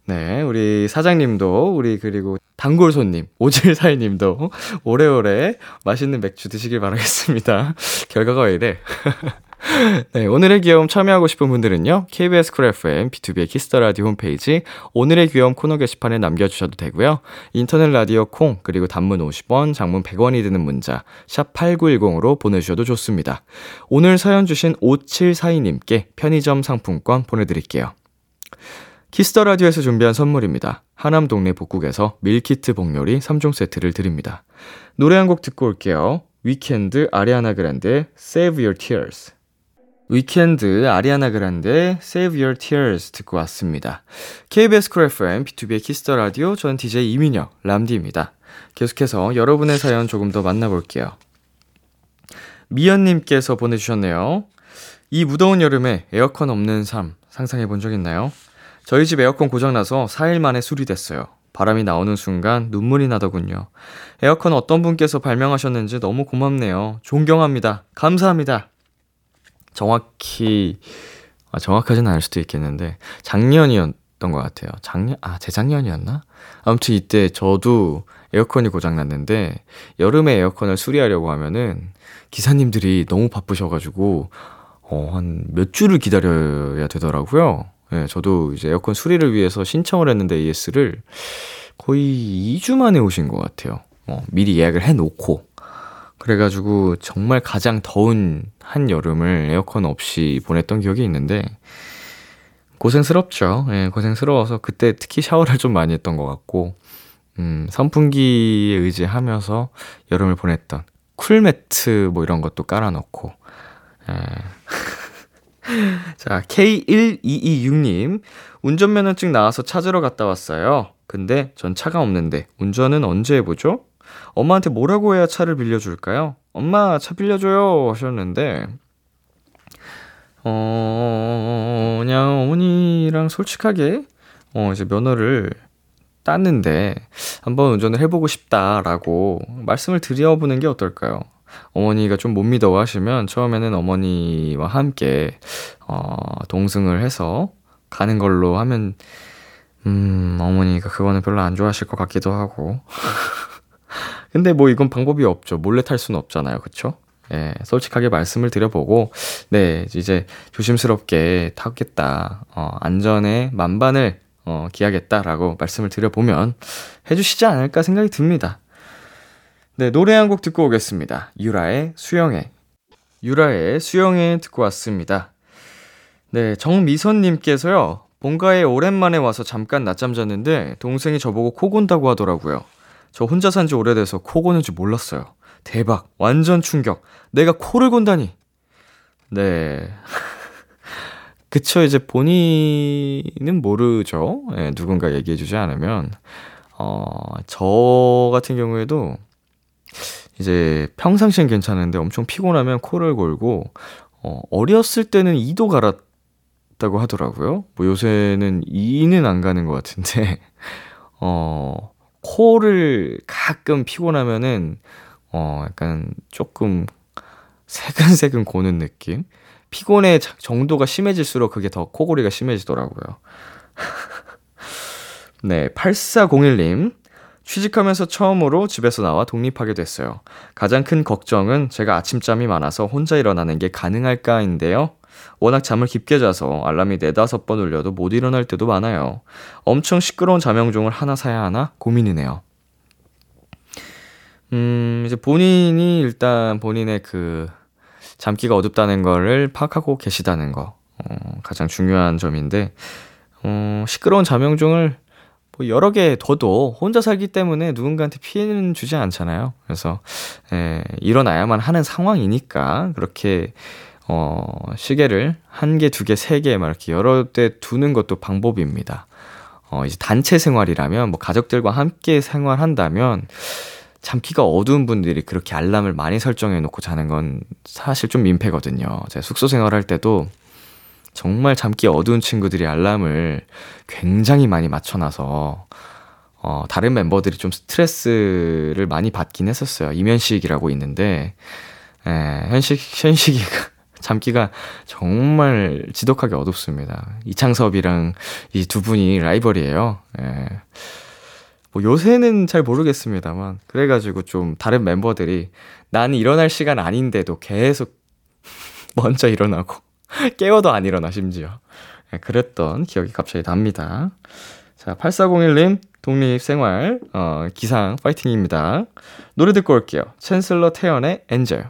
네, 우리 사장님도, 우리 그리고 단골 손님, 오질사이님도 [laughs] 오래오래 맛있는 맥주 드시길 바라겠습니다. [laughs] 결과가 왜 이래? [laughs] 네, 오늘의 귀여움 참여하고 싶은 분들은요, KBS Cool FM, 비투비의 Kiss the Radio 홈페이지, 오늘의 귀여움 코너 게시판에 남겨 주셔도 되고요. 인터넷 라디오 콩, 그리고 단문 50원, 장문 100원이 드는 문자, 샵 8910으로 보내 주셔도 좋습니다. 오늘 사연 주신 5742 님께 편의점 상품권 보내 드릴게요. Kiss the Radio에서 준비한 선물입니다. 하남 동네 복국에서 밀키트 복요리 3종 세트를 드립니다. 노래 한 곡 듣고 올게요. 위켄드 아리아나 그란데 Save Your Tears. 위켄드 아리아나 그란데 Save Your Tears 듣고 왔습니다. KBS Cool FM 비투비의 Kiss the Radio 전 DJ 이민혁 람디입니다. 계속해서 여러분의 사연 조금 더 만나볼게요. 미연님께서 보내주셨네요. 이 무더운 여름에 에어컨 없는 삶 상상해 본 적 있나요? 저희 집 에어컨 고장나서 4일 만에 수리됐어요. 바람이 나오는 순간 눈물이 나더군요. 에어컨 어떤 분께서 발명하셨는지 너무 고맙네요. 존경합니다. 감사합니다. 정확히, 아, 정확하진 않을 수도 있겠는데, 작년이었던 것 같아요. 작년, 아, 재작년이었나? 아무튼 이때 저도 에어컨이 고장 났는데, 여름에 에어컨을 수리하려고 하면은, 기사님들이 너무 바쁘셔가지고, 어, 한 몇 주를 기다려야 되더라고요. 예, 네, 저도 이제 에어컨 수리를 위해서 신청을 했는데 AS를 거의 2주 만에 오신 것 같아요. 어, 미리 예약을 해 놓고. 그래가지고 정말 가장 더운 한 여름을 에어컨 없이 보냈던 기억이 있는데, 고생스럽죠. 예, 고생스러워서 그때 특히 샤워를 좀 많이 했던 것 같고, 음, 선풍기에 의지하면서 여름을 보냈던 쿨매트 뭐 이런 것도 깔아놓고, 예. [laughs] 자, K1226님. 운전면허증 나와서 찾으러 갔다 왔어요. 근데 전 차가 없는데 운전은 언제 해보죠? 엄마한테 뭐라고 해야 차를 빌려줄까요? 엄마, 차 빌려줘요. 하셨는데, 어, 그냥 어머니랑 솔직하게, 어, 이제 면허를 땄는데, 한번 운전을 해보고 싶다라고 말씀을 드려보는 게 어떨까요? 어머니가 좀 못 믿어 하시면 처음에는 어머니와 함께 어, 동승을 해서 가는 걸로 하면 음, 어머니가 그거는 별로 안 좋아하실 것 같기도 하고. [laughs] 근데 뭐 이건 방법이 없죠. 몰래 탈 수는 없잖아요. 그쵸? 예, 솔직하게 말씀을 드려보고, 네, 이제 조심스럽게 타겠다. 어, 안전에 만반을 어, 기하겠다라고 말씀을 드려보면 해주시지 않을까 생각이 듭니다. 네, 노래 한 곡 듣고 오겠습니다. 유라의 수영해. 유라의 수영해 듣고 왔습니다. 네, 정미선님께서요, 본가에 오랜만에 와서 잠깐 낮잠 잤는데, 동생이 저보고 코 곤다고 하더라고요. 저 혼자 산 지 오래돼서 코 고는 줄 몰랐어요. 대박. 완전 충격. 내가 코를 곤다니. 네. [laughs] 그쵸, 이제 본인은 모르죠. 예, 누군가 얘기해주지 않으면. 어, 저 같은 경우에도 이제 평상시엔 괜찮은데 엄청 피곤하면 코를 골고, 어, 어렸을 때는 이도 갈았다고 하더라고요. 뭐 요새는 이는 안 가는 것 같은데, [laughs] 어, 코를 가끔 피곤하면은, 어, 약간 조금 새근새근 고는 느낌? 피곤의 정도가 심해질수록 그게 더 코골이가 심해지더라고요. [laughs] 네, 8401님. 취직하면서 처음으로 집에서 나와 독립하게 됐어요. 가장 큰 걱정은 제가 아침잠이 많아서 혼자 일어나는 게 가능할까인데요. 워낙 잠을 깊게 자서 알람이 네다섯 번 울려도 못 일어날 때도 많아요. 엄청 시끄러운 잠영종을 하나 사야 하나 고민이네요. 음, 이제 본인이 일단 본인의 그 잠기가 어둡다는 거를 파악하고 계시다는 거. 어, 가장 중요한 점인데, 어, 시끄러운 잠영종을 뭐 여러 개 둬도 혼자 살기 때문에 누군가한테 피해는 주지 않잖아요. 그래서, 에, 일어나야만 하는 상황이니까, 그렇게, 어, 시계를 한 개, 두 개, 세 개, 막 이렇게 여러 대 두는 것도 방법입니다. 어, 이제 단체 생활이라면, 뭐 가족들과 함께 생활한다면, 잠기가 어두운 분들이 그렇게 알람을 많이 설정해 놓고 자는 건 사실 좀 민폐거든요. 제가 숙소 생활할 때도 정말 잠기 어두운 친구들이 알람을 굉장히 많이 맞춰놔서 어, 다른 멤버들이 좀 스트레스를 많이 받긴 했었어요. 이면식이라고 있는데, 에, 현식, 현식이가, 잠기가 정말 지독하게 어둡습니다. 이창섭이랑 이 두 분이 라이벌이에요. 에. 뭐 요새는 잘 모르겠습니다만 그래가지고 좀 다른 멤버들이 나는 일어날 시간 아닌데도 계속 [laughs] 먼저 일어나고 [laughs] 깨워도 안 일어나 심지어 네, 그랬던 기억이 갑자기 납니다. 자 8401님 독립생활 어, 기상 파이팅입니다. 노래 듣고 올게요. 챈슬러 태연의 엔젤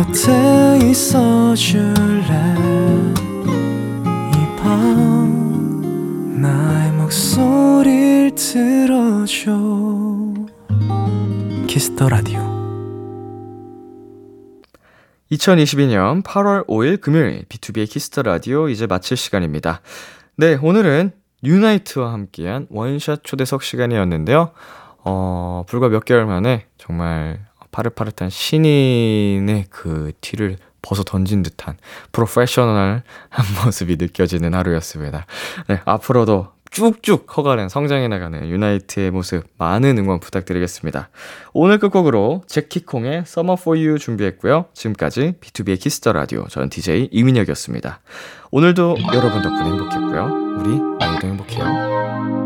곁에 있어줄래 이 밤 나의 목소리를 들어줘 Kiss the Radio 2022년 8월 5일 금요일 비투비의 Kiss the Radio 이제 마칠 시간입니다. 네, 오늘은 유나이트와 함께한 원샷 초대석 시간이었는데요. 어, 불과 몇 개월 만에 정말 파릇파릇한 신인의 그 티를 벗어 던진 듯한 프로페셔널한 [laughs] 모습이 느껴지는 하루였습니다. 네, 앞으로도 쭉쭉 커가는 성장해 나가는 유나이트의 모습 많은 응원 부탁드리겠습니다. 오늘 끝곡으로 제키콩의 Summer for You 준비했고요. 지금까지 비투비의 Kiss the Radio 저는 DJ 이민혁이었습니다. 오늘도 여러분 덕분에 행복했고요. 우리 내일도 행복해요.